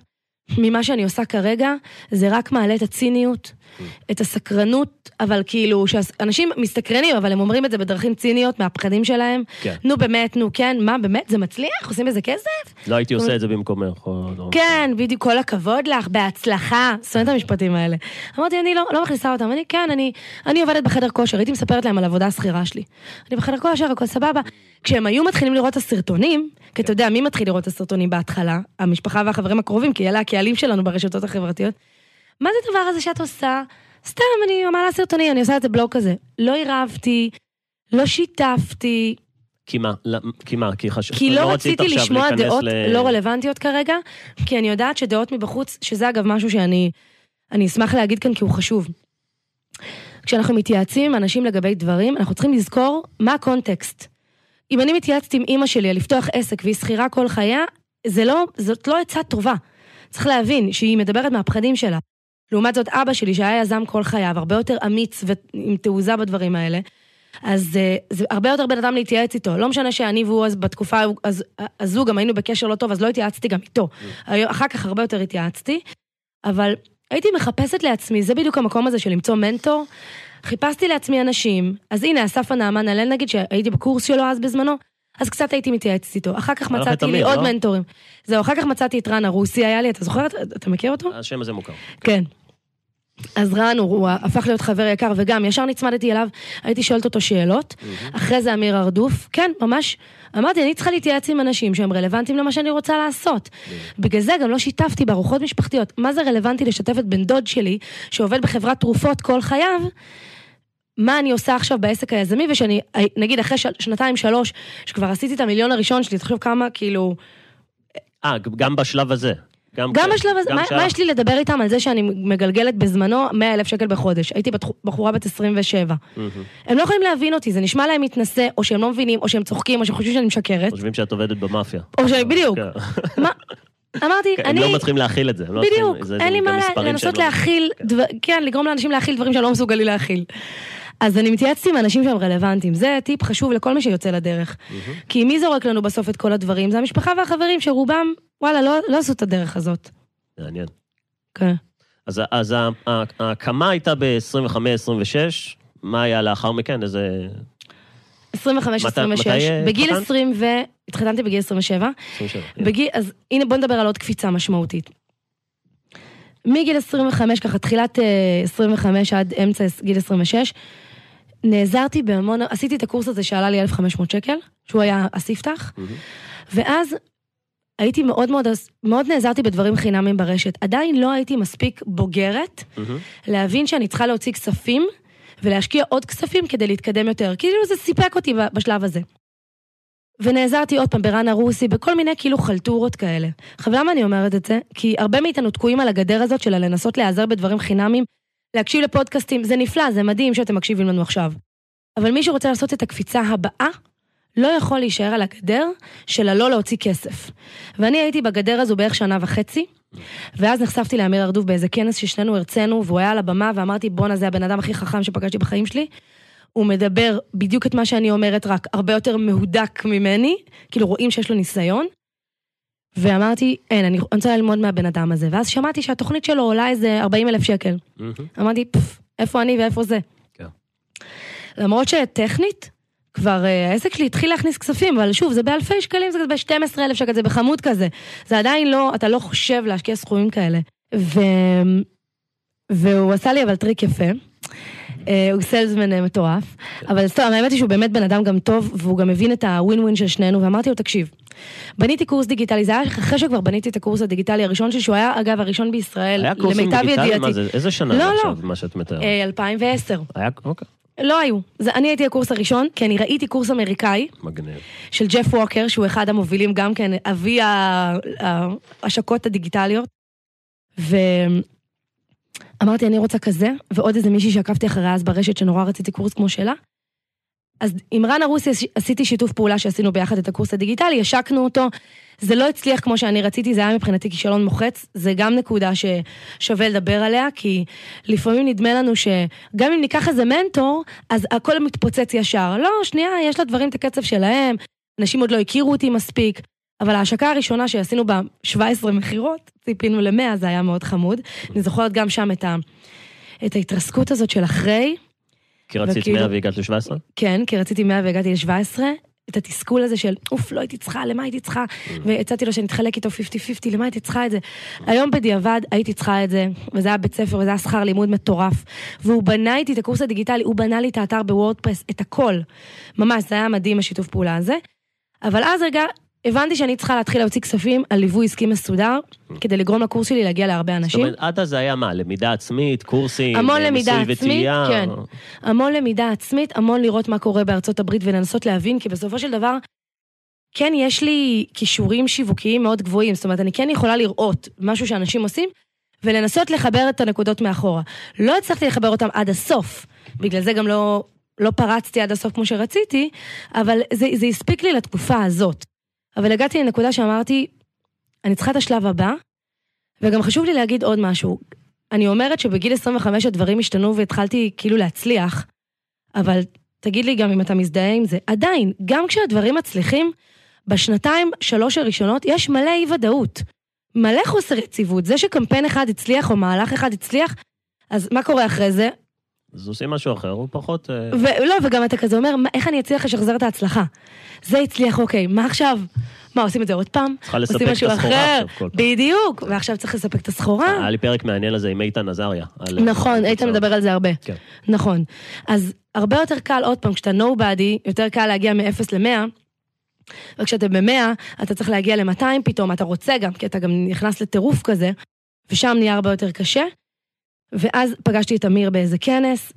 ממה שאני עושה כרגע, זה רק מעלה את הציניות, את הסקרנות, אבל כאילו, שאנשים מסתקרנים, אבל הם אומרים את זה בדרכים ציניות מהפחדים שלהם. כן. נו באמת, נו כן, מה באמת, זה מצליח? עושים בזה כסף? לא הייתי עושה את זה במקומך. כן, בדיוק, כל הכבוד לך, בהצלחה. שונאת את המשפטים האלה. אמרתי, אני לא, לא מכניסה אותם, אני כן, אני, אני עובדת בחדר כושר, הייתי מספרת להם על עבודה השכירה שלי. אני בחדר כושר, הכל סבבה. כשהם היו מתחילים לראות את הסרטונים, כי אתה יודע, מי מתחיל לראות את הסרטונים בהתחלה? המשפחה והחברים הקרובים, כי אלה הקהלים שלנו ברשתות החברתיות. מה זה הדבר הזה שאת עושה? סתם, אני מעלה סרטונים, אני עושה את זה בלוג כזה. לא עירבתי, לא שיתפתי, כי מה? למ- כי מה? כי חשוב. כי לא רצית רציתי לשמוע דעות ל- לא רלוונטיות כרגע, כי אני יודעת שדעות מבחוץ, שזה אגב משהו שאני אני אשמח להגיד כאן כי הוא חשוב. כשאנחנו מתייעצים עם אנשים לגבי דברים, אנחנו צריכים לזכור מה הקונטקסט. אם אני מתייעצת עם אימא שלי על לפתוח עסק והיא שכירה כל חייה, זה לא, זאת לא עצה טובה. צריך להבין שהיא מדברת מהפחדים שלה. לעומת זאת, אבא שלי, שהיה יזם כל חייו, הרבה יותר אמיץ ועם תעוזה בדברים האלה, אז אה, זה הרבה יותר בן אדם להתייעץ איתו. לא משנה שאני והוא אז בתקופה אז, הזו גם היינו בקשר לא טוב, אז לא התייעצתי גם איתו. אחר כך הרבה יותר התייעצתי, אבל הייתי מחפשת לעצמי, זה בדיוק המקום הזה של למצוא מנטור. חיפשתי לעצמי אנשים, אז הנה, אסף הנעמן הלל נגיד, שהייתי בקורס שלו אז בזמנו, אז קצת הייתי מתייעצת איתו. אחר כך מצאתי לי עוד לא? מנטורים. זהו, אחר כך מצאתי את רן הרוסי, היה לי, אתה זוכר? אתה מכיר אותו? השם הזה מוכר. כן. אז רן הוא, הוא הפך להיות חבר יקר, וגם ישר נצמדתי אליו, הייתי שואלת אותו שאלות. אחרי זה אמיר ארדוף, כן, ממש, אמרתי, אני צריכה להתייעץ עם אנשים שהם רלוונטיים למה שאני רוצה לעשות. בגלל זה גם לא שיתפתי בארוחות משפחתיות. מה זה רלוונטי לשתף את בן דוד שלי, שעובד בחברת תרופות כל חייו, מה אני עושה עכשיו בעסק היזמי, ושאני, נגיד אחרי של, שנתיים, שלוש, שכבר עשיתי את המיליון הראשון שלי, תחשוב כמה, כאילו, אה, גם בשלב הזה. גם כש- בשלב הזה, מה, מה יש לי לדבר איתם על זה שאני מגלגלת בזמנו 100 אלף שקל בחודש? הייתי בחורה בת 27. מהמם. הם לא יכולים להבין אותי, זה נשמע להם מתנשא, או שהם לא מבינים, או שהם צוחקים, או שהם חושבים שאני משקרת, חושבים שאת עובדת במאפיה. או ש... בדיוק. כן. מה? אמרתי, הם אני... לא מצליחים להכיל את זה. הם לא בדיוק, אין לי גם מה לנסות לא- להכיל, כן, לגרום לאנשים להכיל דברים שהם לא מסוגלים להכיל. אז אני מתייעצת עם אנשים שהם רלוונטיים, זה טיפ חשוב לכל מי שיוצא לדרך. כי מי זורק לנו בסוף את כל הדברים? זה המשפחה והחברים שרובם, וואלה, לא לא עשו את הדרך הזאת. מעניין. כן. אז, אז ההקמה הייתה ב-25-26, מה היה לאחר מכן? איזה... 25, מתי- 26, מתי, אה, בגיל התחתנת? 20 ו... התחתנתי בגיל 27. 27. בגיל, אז הנה בוא נדבר על עוד קפיצה משמעותית. מגיל 25, ככה תחילת אה, 25 עד אמצע גיל 26, נעזרתי בהמון, עשיתי את הקורס הזה שעלה לי 1,500 שקל, שהוא היה הספתח, מהמם. ואז הייתי מאוד מאוד, מאוד נעזרתי בדברים חינמים ברשת. עדיין לא הייתי מספיק בוגרת מהמם. להבין שאני צריכה להוציא כספים ולהשקיע עוד כספים כדי להתקדם יותר. כאילו זה סיפק אותי בשלב הזה. ונעזרתי עוד פעם ברן הרוסי, בכל מיני כאילו חלטורות כאלה. עכשיו למה אני אומרת את זה? כי הרבה מאיתנו תקועים על הגדר הזאת של לנסות להיעזר בדברים חינמים, להקשיב לפודקאסטים, זה נפלא, זה מדהים שאתם מקשיבים לנו עכשיו. אבל מי שרוצה לעשות את הקפיצה הבאה, לא יכול להישאר על הגדר של הלא להוציא כסף. ואני הייתי בגדר הזו בערך שנה וחצי, ואז נחשפתי לאמיר ארדוב באיזה כנס ששנינו הרצינו, והוא היה על הבמה, ואמרתי, בואנה, זה הבן אדם הכי חכם שפגשתי בחיים שלי. הוא מדבר בדיוק את מה שאני אומרת, רק הרבה יותר מהודק ממני, כאילו רואים שיש לו ניסיון. ואמרתי, אין, אני רוצה ללמוד מהבן אדם הזה. ואז שמעתי שהתוכנית שלו עולה איזה 40 אלף שקל. אמרתי, פפ, איפה אני ואיפה זה? כן. למרות שטכנית, כבר אה, העסק שלי התחיל להכניס כספים, אבל שוב, זה באלפי שקלים, זה ב-12 אלף שקל, זה בחמוד כזה. זה עדיין לא, אתה לא חושב להשקיע סכומים כאלה. ו... והוא עשה לי אבל טריק יפה. אה, הוא salesman אה, מטורף, אבל סתם, האמת היא שהוא באמת בן אדם גם טוב, והוא גם מבין את הווין ווין של שנינו, ואמרתי לו, תקשיב, בניתי קורס דיגיטלי, זה היה אחרי שכבר בניתי את הקורס הדיגיטלי הראשון שלי, שהוא היה אגב הראשון בישראל, היה קורסים למיטב דיגיטליים? ידיעתי. מה זה? איזה שנה לא, לא. עכשיו, מה שאת מתארת? אה, 2010. היה, אוקיי, לא היו. זה, אני הייתי הקורס הראשon, כי אני ראיתי קורס אמריקאי מגניב. של ג'ף ווקר, שהוא אחד המובילים גם כן, אבי ההשקות הדיגיטליות. ואמרתי, אני רוצה כזה, ועוד איזה מישהי שעקבתי אחריה אז ברשת, שנורא רציתי קורס כמו שלה. אז עם רן הרוסי עשיתי שיתוף פעולה שעשינו ביחד את הקורס הדיגיטלי, השקנו אותו. זה לא הצליח כמו שאני רציתי, זה היה מבחינתי כישלון מוחץ. זה גם נקודה ששווה לדבר עליה, כי לפעמים נדמה לנו שגם אם ניקח איזה מנטור, אז הכל מתפוצץ ישר. לא, שנייה, יש לדברים את הקצב שלהם, אנשים עוד לא הכירו אותי מספיק. אבל ההשקה הראשונה שעשינו בה 17 מכירות, ציפינו ל-100, זה היה מאוד חמוד. אני זוכרת גם שם את, ה, את ההתרסקות הזאת של אחרי. כי רצית וכאילו- 100 והגעת ל-17? כן, כי רציתי 100 והגעתי ל-17. את התסכול הזה של, אוף, לא הייתי צריכה, למה הייתי צריכה? והצעתי לו שנתחלק איתו 50-50, למה הייתי צריכה את זה? היום בדיעבד הייתי צריכה את זה, וזה היה בית ספר, וזה היה שכר לימוד מטורף. והוא בנה איתי את הקורס הדיגיטלי, הוא בנה לי את האתר בוורדפרס, את הכל. ממש, זה היה מדהים השיתוף פעולה הזה. אבל אז רגע, הבנתי שאני צריכה להתחיל להוציא כספים על ליווי עסקי מסודר, כדי לגרום לקורס שלי להגיע להרבה זאת אנשים. אומרת, עד אז זה היה מה? למידה עצמית, קורסים, המון אה, למידה עצמית? כן. המון למידה עצמית, המון לראות מה קורה בארצות הברית ולנסות להבין, כי בסופו של דבר, כן יש לי כישורים שיווקיים מאוד גבוהים, זאת אומרת, אני כן יכולה לראות משהו שאנשים עושים, ולנסות לחבר את הנקודות מאחורה. לא הצלחתי לחבר אותם עד הסוף, בגלל זה גם לא, לא פרצתי עד הסוף כמו שרציתי, אבל זה, זה הספיק לי לתקופה הזאת. אבל הגעתי לנקודה שאמרתי, אני צריכה את השלב הבא, וגם חשוב לי להגיד עוד משהו. אני אומרת שבגיל 25 הדברים השתנו והתחלתי כאילו להצליח, אבל תגיד לי גם אם אתה מזדהה עם זה, עדיין, גם כשהדברים מצליחים, בשנתיים, שלוש הראשונות, יש מלא אי ודאות. מלא חוסר יציבות. זה שקמפיין אחד הצליח או מהלך אחד הצליח, אז מה קורה אחרי זה? אז עושים משהו אחר, הוא פחות... אה, ולא, וגם אתה כזה אומר, "מה- איך אני אצליח לשחזר את ההצלחה? זה הצליח, אוקיי, מה עכשיו? מה, עושים את זה עוד פעם? צריכה לספק את הסחורה אחר? עכשיו כל פעם. בדיוק, ועכשיו צריך לספק את הסחורה. היה לי פרק מעניין על זה עם איתן עזריה. על- נכון, איתן. מדבר על זה הרבה. כן. נכון. אז הרבה יותר קל, עוד פעם, כשאתה nobody, יותר קל להגיע מ-0 ל-100, וכשאתה ב-100, אתה צריך להגיע ל-200 פתאום, אתה רוצה גם, כי אתה גם נכנס לטירוף כזה, ושם נהיה הרבה יותר קשה. ואז פגשתי את אמיר באיזה כנס,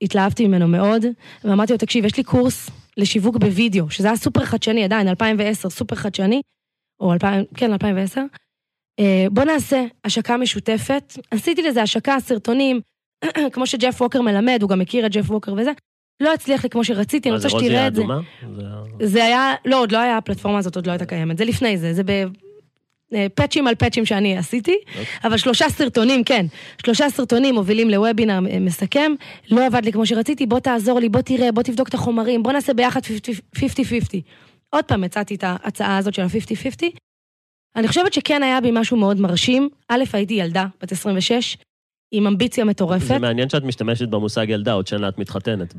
והתלהבתי ממנו מאוד, ואמרתי לו, תקשיב, יש לי קורס לשיווק בווידאו, שזה היה סופר חדשני עדיין, 2010, סופר חדשני, או 2000, כן, 2010. אה, בוא נעשה השקה משותפת. עשיתי לזה השקה, סרטונים, *clears throat* כמו שג'ף ווקר מלמד, הוא גם מכיר את ג'ף ווקר וזה. לא הצליח לי כמו שרציתי, אני רוצה שתראה את זה. זה היה, לא, עוד לא היה, הפלטפורמה הזאת עוד לא הייתה קיימת, זה לפני זה, זה בפאצ'ים על פאצ'ים שאני עשיתי, אוקיי. אבל שלושה סרטונים, כן, שלושה סרטונים מובילים לוובינר מסכם, לא עבד לי כמו שרציתי, בוא תעזור לי, בוא תראה, בוא תבדוק את החומרים, בוא נעשה ביחד 50-50. עוד פעם הצעתי את ההצעה הזאת של ה-50-50. אני חושבת שכן היה בי משהו מאוד מרשים. א', הייתי ילדה, בת 26, עם אמביציה מטורפת. זה מעניין שאת משתמשת במושג ילדה, עוד שנה את מתחתנת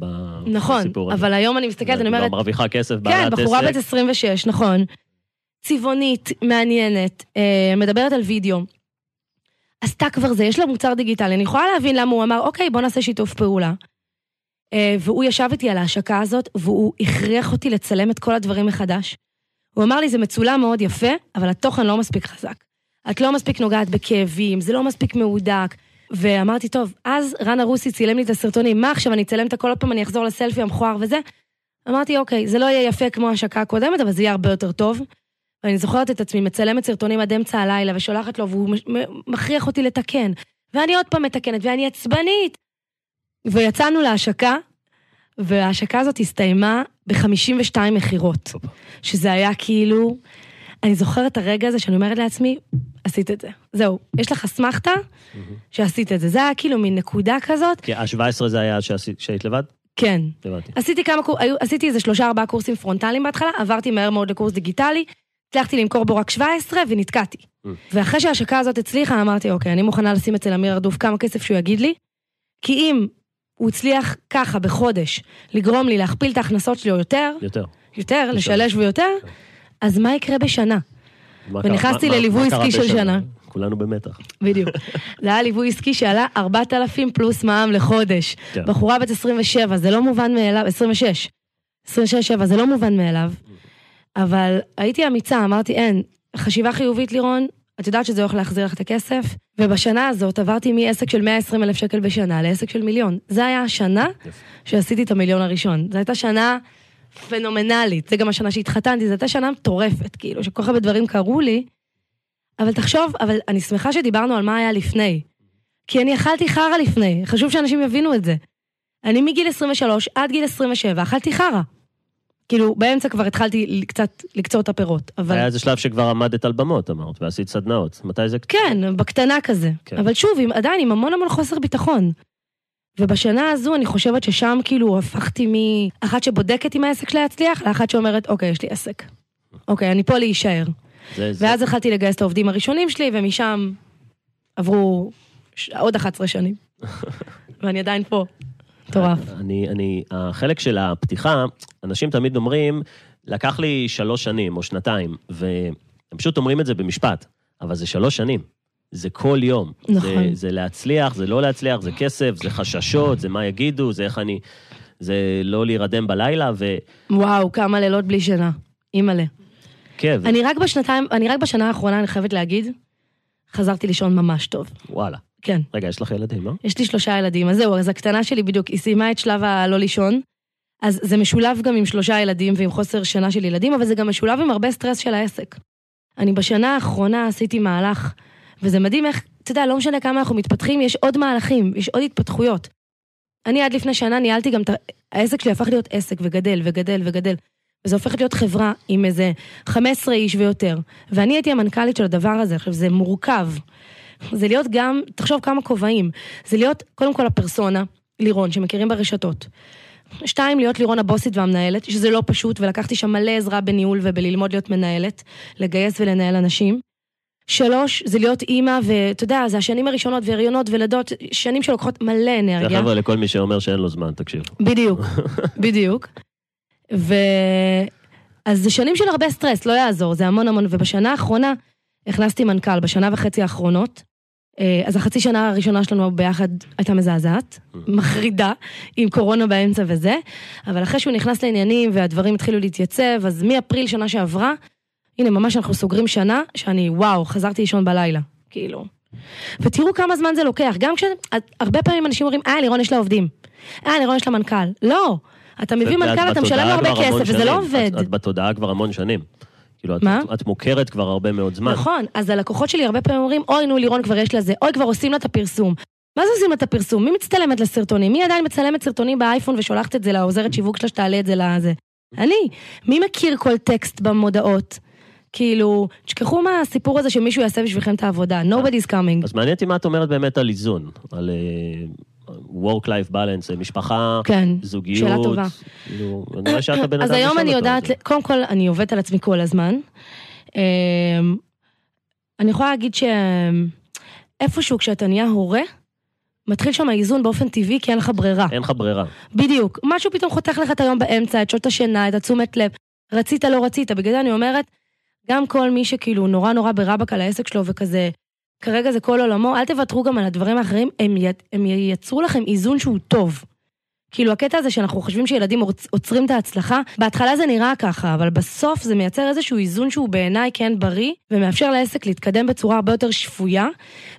נכון, בסיפור הזה. אבל היום אני מסתכלת, אני אומרת, מרוויחה כסף, כן, בעלת בחורה בת עסק. 26, נכון. צבעונית, מעניינת, אה, מדברת על וידאו. עשתה כבר זה, יש לה מוצר דיגיטלי, אני יכולה להבין למה הוא אמר, אוקיי, בוא נעשה שיתוף פעולה. אה, והוא ישב איתי על ההשקה הזאת, והוא הכריח אותי לצלם את כל הדברים מחדש. הוא אמר לי, זה מצולם מאוד יפה, אבל התוכן לא מספיק חזק. את לא מספיק נוגעת בכאבים, זה לא מספיק מהודק. ואמרתי, טוב, אז רן הרוסי צילם לי את הסרטונים, מה עכשיו, אני אצלם את הכל עוד פעם, אני אחזור לסלפי המכוער וזה? אמרתי, אוקיי, זה לא יהיה יפה כמו ההשקה הקודמת, אבל זה יהיה הרבה יותר טוב. ואני זוכרת את עצמי מצלמת סרטונים עד אמצע הלילה ושולחת לו, והוא מכריח אותי לתקן. ואני עוד פעם מתקנת, ואני עצבנית. ויצאנו להשקה, וההשקה הזאת הסתיימה ב-52 מכירות. שזה היה כאילו, אני זוכרת את הרגע הזה שאני אומרת לעצמי, עשית את זה. זהו, יש לך אסמכתה שעשית את זה. זה היה כאילו מין נקודה כזאת, כי ה-17 זה היה שהיית לבד? כן. הבנתי. עשיתי כמה קורסים, עשיתי איזה שלושה ארבעה קורסים פרונטליים בהתחלה, עברתי מהר מאוד לקורס דיגיטלי, הצלחתי למכור בו רק 17 ונתקעתי. Mm. ואחרי שההשקה הזאת הצליחה, אמרתי, אוקיי, אני מוכנה לשים אצל אמיר ארדוף כמה כסף שהוא יגיד לי, כי אם הוא הצליח ככה בחודש לגרום לי להכפיל את ההכנסות שלי או יותר, יותר. יותר. לשלש ויותר, אז מה יקרה בשנה? מה ונכנסתי מה- לליווי עסקי של בשנה? שנה. כולנו במתח. בדיוק. *laughs* זה היה ליווי עסקי שעלה 4,000 פלוס מע"מ לחודש. כן. בחורה בת 27, זה לא מובן מאליו, 26. 26-7, זה לא מובן מאליו. אבל הייתי אמיצה, אמרתי, אין, חשיבה חיובית לירון, את יודעת שזה הולך להחזיר לך את הכסף, ובשנה הזאת עברתי מעסק של 120 אלף שקל בשנה לעסק של מיליון. זה היה השנה. שעשיתי את המיליון הראשון. זו הייתה שנה פנומנלית, זה גם השנה שהתחתנתי, זו הייתה שנה מטורפת, כאילו, שכל כך הרבה דברים קרו לי. אבל תחשוב, אבל אני שמחה שדיברנו על מה היה לפני. כי אני אכלתי חרא לפני, חשוב שאנשים יבינו את זה. אני מגיל 23 עד גיל 27 אכלתי חרא. כאילו, באמצע כבר התחלתי קצת לקצור את הפירות, אבל... היה איזה שלב שכבר עמדת על במות, אמרת, ועשית סדנאות. מתי זה? כן, בקטנה כזה. כן. אבל שוב, עם, עדיין עם המון המון חוסר ביטחון. ובשנה הזו אני חושבת ששם כאילו הפכתי מאחת שבודקת אם העסק שלה יצליח, לאחת שאומרת, אוקיי, יש לי עסק. אוקיי, אני פה להישאר. זה, זה, ואז התחלתי לגייס את העובדים הראשונים שלי, ומשם עברו ש... עוד 11 שנים. *laughs* ואני עדיין פה. מטורף. אני, אני, החלק של הפתיחה, אנשים תמיד אומרים, לקח לי שלוש שנים או שנתיים, והם פשוט אומרים את זה במשפט, אבל זה שלוש שנים. זה כל יום. נכון. זה, זה להצליח, זה לא להצליח, זה כסף, זה חששות, זה מה יגידו, זה איך אני... זה לא להירדם בלילה, ו... וואו, כמה לילות בלי שינה. אימא'לה. כן. אני רק בשנתיים, אני רק בשנה האחרונה, אני חייבת להגיד, חזרתי לישון ממש טוב. וואלה. כן. רגע, יש לך ילדים, לא? יש לי שלושה ילדים, אז זהו, אז הקטנה שלי בדיוק, היא סיימה את שלב הלא לישון. אז זה משולב גם עם שלושה ילדים ועם חוסר שינה של ילדים, אבל זה גם משולב עם הרבה סטרס של העסק. אני בשנה האחרונה עשיתי מהלך, וזה מדהים איך, אתה יודע, לא משנה כמה אנחנו מתפתחים, יש עוד מהלכים, יש עוד התפתחויות. אני עד לפני שנה ניהלתי גם את. העסק שלי הפך להיות עסק וגדל וגדל וגדל. וזה הופך להיות חברה עם איזה 15 איש ויותר. ואני הייתי המנכ"לית של הדבר הזה, עכשיו זה מורכב. זה להיות גם, תחשוב כמה כובעים. זה להיות, קודם כל הפרסונה, לירון, שמכירים ברשתות. שתיים, להיות לירון הבוסית והמנהלת, שזה לא פשוט, ולקחתי שם מלא עזרה בניהול ובללמוד להיות מנהלת, לגייס ולנהל אנשים. שלוש, זה להיות אימא, ואתה יודע, זה השנים הראשונות והריונות ולידות, שנים שלוקחות מלא זה אנרגיה. חבר'ה לכל מי שאומר שאין לו זמן, תקשיב. בדיוק, בדיוק. ו... אז זה שנים של הרבה סטרס, לא יעזור, זה המון המון, ובשנה האחרונה הכנסתי מנכ"ל, בשנה וחצי האחרונות. אה, אז החצי שנה הראשונה שלנו ביחד הייתה מזעזעת, מחרידה, עם קורונה באמצע וזה, אבל אחרי שהוא נכנס לעניינים והדברים התחילו להתייצב, אז מאפריל שנה שעברה, הנה ממש אנחנו סוגרים שנה, שאני וואו, חזרתי לישון בלילה, כאילו. ותראו כמה זמן זה לוקח, גם כש... הרבה פעמים אנשים אומרים, אה, לירון יש לה עובדים. אה, לירון יש לה מנכ"ל. לא. אתה מביא מנכ"ל, אתה משלם לו הרבה כסף, וזה לא. עובד. את בתודעה כבר המון שנים. כאילו, את, מה? את מוכרת כבר הרבה מאוד זמן. נכון, אז הלקוחות שלי הרבה פעמים אומרים, אוי, נו, לירון כבר יש לזה, אוי, כבר עושים לה את הפרסום. מה זה עושים לה את הפרסום? מי מצטלמת לסרטונים? מי עדיין מצלמת סרטונים באייפון ושולחת את זה לעוזרת שיווק שלה שתעלה את זה לזה? אני. מי מכיר כל טקסט במודעות? כאילו, תשכחו מהסיפור הזה שמישהו יעשה בשבילכם את העבודה. Nobody's coming. אז מעניין אותי מה את אומרת באמת על איזון, על uh, work-life balance, אה, משפחה, כן, זוגיות. שאלה טובה. כאילו, אני רואה שאת הבן *coughs* אדם אז היום אני יודעת. קודם כל, אני עובדת על עצמי כל הזמן. אמ, אני יכולה להגיד שאיפשהו כשאתה נהיה הורה, מתחיל שם האיזון באופן טבעי, כי אין לך ברירה. אין לך ברירה. בדיוק. משהו פתאום חותך לך את היום באמצע, את שעות השינה, את התשומת לב. רצית, לא רצית. בגלל זה אני אומרת, גם כל מי שכאילו נורא נורא ברבק על העסק שלו וכזה, כרגע זה כל עולמו, אל תוותרו גם על הדברים האחרים, הם, י... הם ייצרו לכם איזון שהוא טוב. כאילו הקטע הזה שאנחנו חושבים שילדים עוצ- עוצרים את ההצלחה, בהתחלה זה נראה ככה, אבל בסוף זה מייצר איזשהו איזון שהוא בעיניי כן בריא, ומאפשר לעסק להתקדם בצורה הרבה יותר שפויה,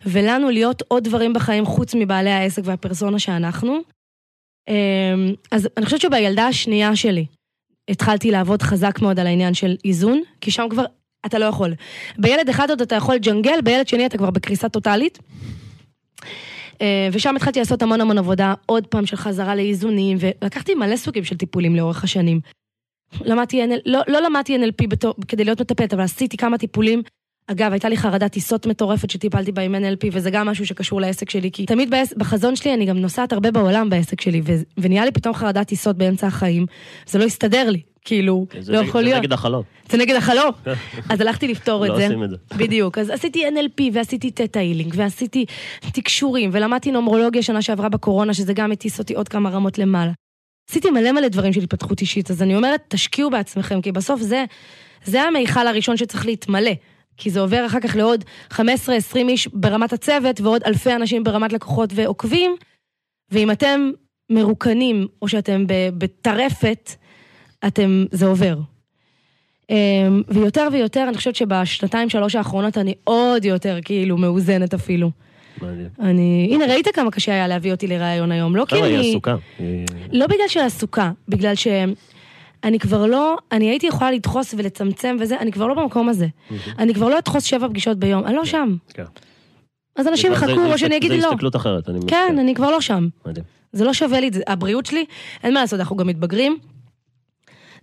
ולנו להיות עוד דברים בחיים חוץ מבעלי העסק והפרסונה שאנחנו. אמ, אז אני חושבת שבילדה השנייה שלי, התחלתי לעבוד חזק מאוד על העניין של איזון, כי שם כבר אתה לא יכול. בילד אחד עוד אתה יכול לג'נגל, בילד שני אתה כבר בקריסה טוטאלית. אה, ושם התחלתי לעשות המון המון עבודה, עוד פעם של חזרה לאיזונים, ולקחתי מלא סוגים של טיפולים לאורך השנים. למדתי NL, לא, לא למדתי NLP בתור, כדי להיות מטפלת, אבל עשיתי כמה טיפולים. אגב, הייתה לי חרדת טיסות מטורפת שטיפלתי בה עם NLP, וזה גם משהו שקשור לעסק שלי, כי תמיד בעס, בחזון שלי אני גם נוסעת הרבה בעולם בעסק שלי, ו, ונהיה לי פתאום חרדת טיסות באמצע החיים, זה לא הסתדר לי, כאילו, זה לא יכול זה להיות. נגד החלום. זה נגד החלום. אז הלכתי לפתור לא את זה. עושים את זה. בדיוק, אז עשיתי NLP ועשיתי תטא הילינג ועשיתי תקשורים ולמדתי נומרולוגיה שנה שעברה בקורונה, שזה גם הטיס אותי עוד כמה רמות למעלה. עשיתי מלא מלא דברים של התפתחות אישית, אז אני אומרת, תשקיעו בעצמכם, כי בסוף זה, זה המיכל הראשון שצריך להתמלא. כי זה עובר אחר כך לעוד 15-20 איש ברמת הצוות ועוד אלפי אנשים ברמת לקוחות ועוקבים, ואם אתם מרוקנים או שאתם ב- בטרפת, אתם, זה עובר. אמ, ויותר ויותר, אני חושבת שבשנתיים שלוש האחרונות אני עוד יותר כאילו מאוזנת אפילו. מעניין. אני, הנה ראית כמה קשה היה להביא אותי לראיון היום, לא כי חבר'ה, היא אני... עסוקה. לא בגלל שהיא עסוקה, בגלל שאני כבר לא, אני הייתי יכולה לדחוס ולצמצם וזה, אני כבר לא במקום הזה. אני כבר לא אדחוס שבע פגישות ביום, אני לא שם. כן. אז אנשים יחכו או שאני אגיד לא. הסתכלות אחרת, אני כן. אני כבר לא שם. זה לא שווה לי. הבריאות שלי, אין מה לעשות, אנחנו גם מתבגרים.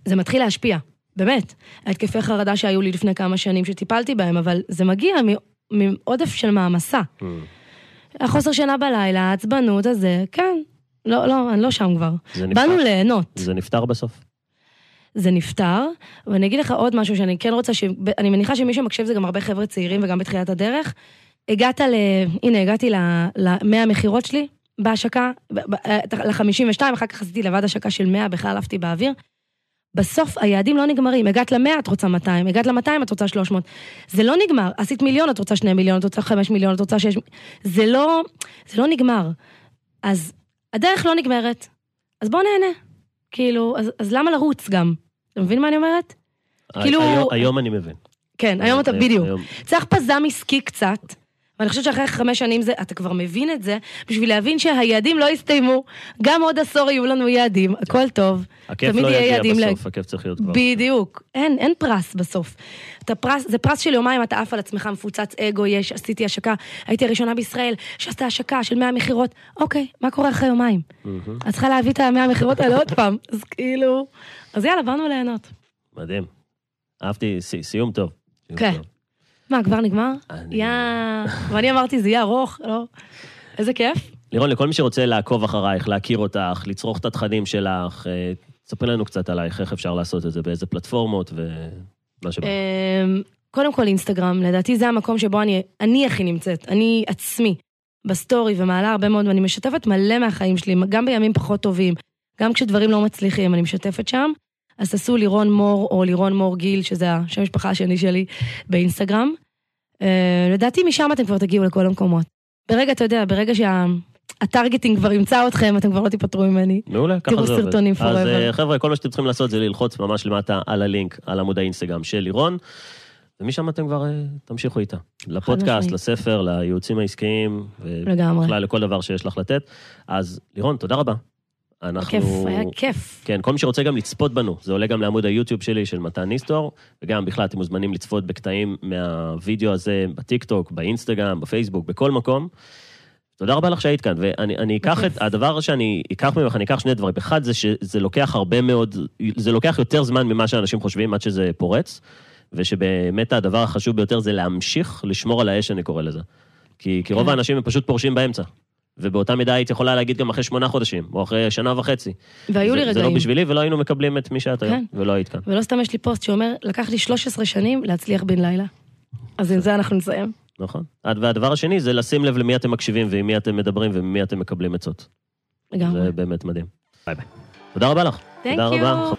זה מתחיל להשפיע, באמת. ההתקפי חרדה שהיו לי לפני כמה שנים שטיפלתי בהם, אבל זה מגיע מעודף של מעמסה. Mm. החוסר שינה בלילה, העצבנות הזה, כן. לא, לא, אני לא שם כבר. באנו ליהנות. זה נפתר בסוף. זה נפתר, ואני אגיד לך עוד משהו שאני כן רוצה, ש... אני מניחה שמי שמקשיב זה גם הרבה חבר'ה צעירים וגם בתחילת הדרך. הגעת ל... הנה, הגעתי ל-100 המכירות שלי בהשקה, ל-52, אחר כך עשיתי לבד השקה של 100, בכלל עפתי באוויר. בסוף היעדים לא נגמרים, הגעת ל-100, את רוצה 200, הגעת ל-200, את רוצה 300. זה לא נגמר, עשית מיליון, את רוצה 2 מיליון, את רוצה 5 מיליון, את רוצה 6... זה לא, זה לא נגמר. אז הדרך לא נגמרת, אז בוא נהנה. כאילו, אז, אז למה לרוץ גם? אתה מבין מה אני אומרת? כאילו... היום, היום אני מבין. כן, היום אתה, בדיוק. צריך פזם עסקי קצת. ואני חושבת שאחרי חמש שנים זה, אתה כבר מבין את זה, בשביל להבין שהיעדים לא יסתיימו, גם עוד עשור יהיו לנו יעדים, הכל טוב. הכיף לא יגיע בסוף, הכיף צריך להיות כבר. בדיוק, אין, אין פרס בסוף. אתה פרס, זה פרס של יומיים, אתה עף על עצמך, מפוצץ אגו, יש, עשיתי השקה, הייתי הראשונה בישראל שעשתה השקה של 100 מכירות, אוקיי, מה קורה אחרי יומיים? את צריכה להביא את ה-100 מכירות האלה עוד פעם, אז כאילו, אז יאללה, באנו ליהנות. מדהים. אהבתי, סיום טוב. כן. מה, כבר נגמר? יא... ואני אמרתי, זה יהיה ארוך, לא? איזה כיף. לירון, לכל מי שרוצה לעקוב אחרייך, להכיר אותך, לצרוך את התכנים שלך, אה, ספרי לנו קצת עלייך, איך אפשר לעשות את זה, באיזה פלטפורמות ומה שבא. אמ, קודם כל אינסטגרם, לדעתי זה המקום שבו אני, אני הכי נמצאת, אני עצמי, בסטורי ומעלה הרבה מאוד, ואני משתפת מלא מהחיים שלי, גם בימים פחות טובים, גם כשדברים לא מצליחים, אני משתפת שם. אז תעשו לירון מור או לירון מור גיל, שזה השם משפחה השני שלי באינסטגרם. אה, לדעתי משם אתם כבר תגיעו לכל המקומות. ברגע, אתה יודע, ברגע שה targeting כבר ימצא אתכם, אתם כבר לא תיפטרו ממני. מעולה, ככה זה עובד. תראו סרטונים פוראבר. אז אה, חבר'ה, כל מה שאתם צריכים לעשות זה ללחוץ ממש למטה על הלינק, על עמוד האינסטגרם של לירון, ומשם אתם כבר אה, תמשיכו איתה. לפודקאסט, לספר, לייעוצים העסקיים, ובכלל לכל דבר שיש לך לתת. אז לירון, תודה רבה. אנחנו... כיף, היה כיף. כן, כל מי שרוצה גם לצפות בנו, זה עולה גם לעמוד היוטיוב שלי של מתן ניסטור, וגם בכלל אתם מוזמנים לצפות בקטעים מהווידאו הזה בטיקטוק, באינסטגרם, בפייסבוק, בכל מקום. תודה רבה לך שהיית כאן, ואני אקח את, הדבר שאני אקח ממך, אני אקח שני דברים. אחד זה שזה לוקח הרבה מאוד, זה לוקח יותר זמן ממה שאנשים חושבים עד שזה פורץ, ושבאמת הדבר החשוב ביותר זה להמשיך לשמור על האש, אני קורא לזה. כי, כי רוב כן. האנשים הם פשוט פורשים באמצע. ובאותה מידה היית יכולה להגיד גם אחרי שמונה חודשים, או אחרי שנה וחצי. והיו לי רגעים. זה לא בשבילי, ולא היינו מקבלים את מי שאת כן. היום, ולא היית כאן. ולא סתם יש לי פוסט שאומר, לקח לי 13 שנים להצליח בן לילה. אז עם זה אנחנו נסיים. נכון. והדבר השני זה לשים לב למי אתם מקשיבים, ועם מי אתם מדברים, וממי אתם מקבלים עצות. לגמרי. זה באמת מדהים. ביי ביי. תודה רבה לך. תודה רבה.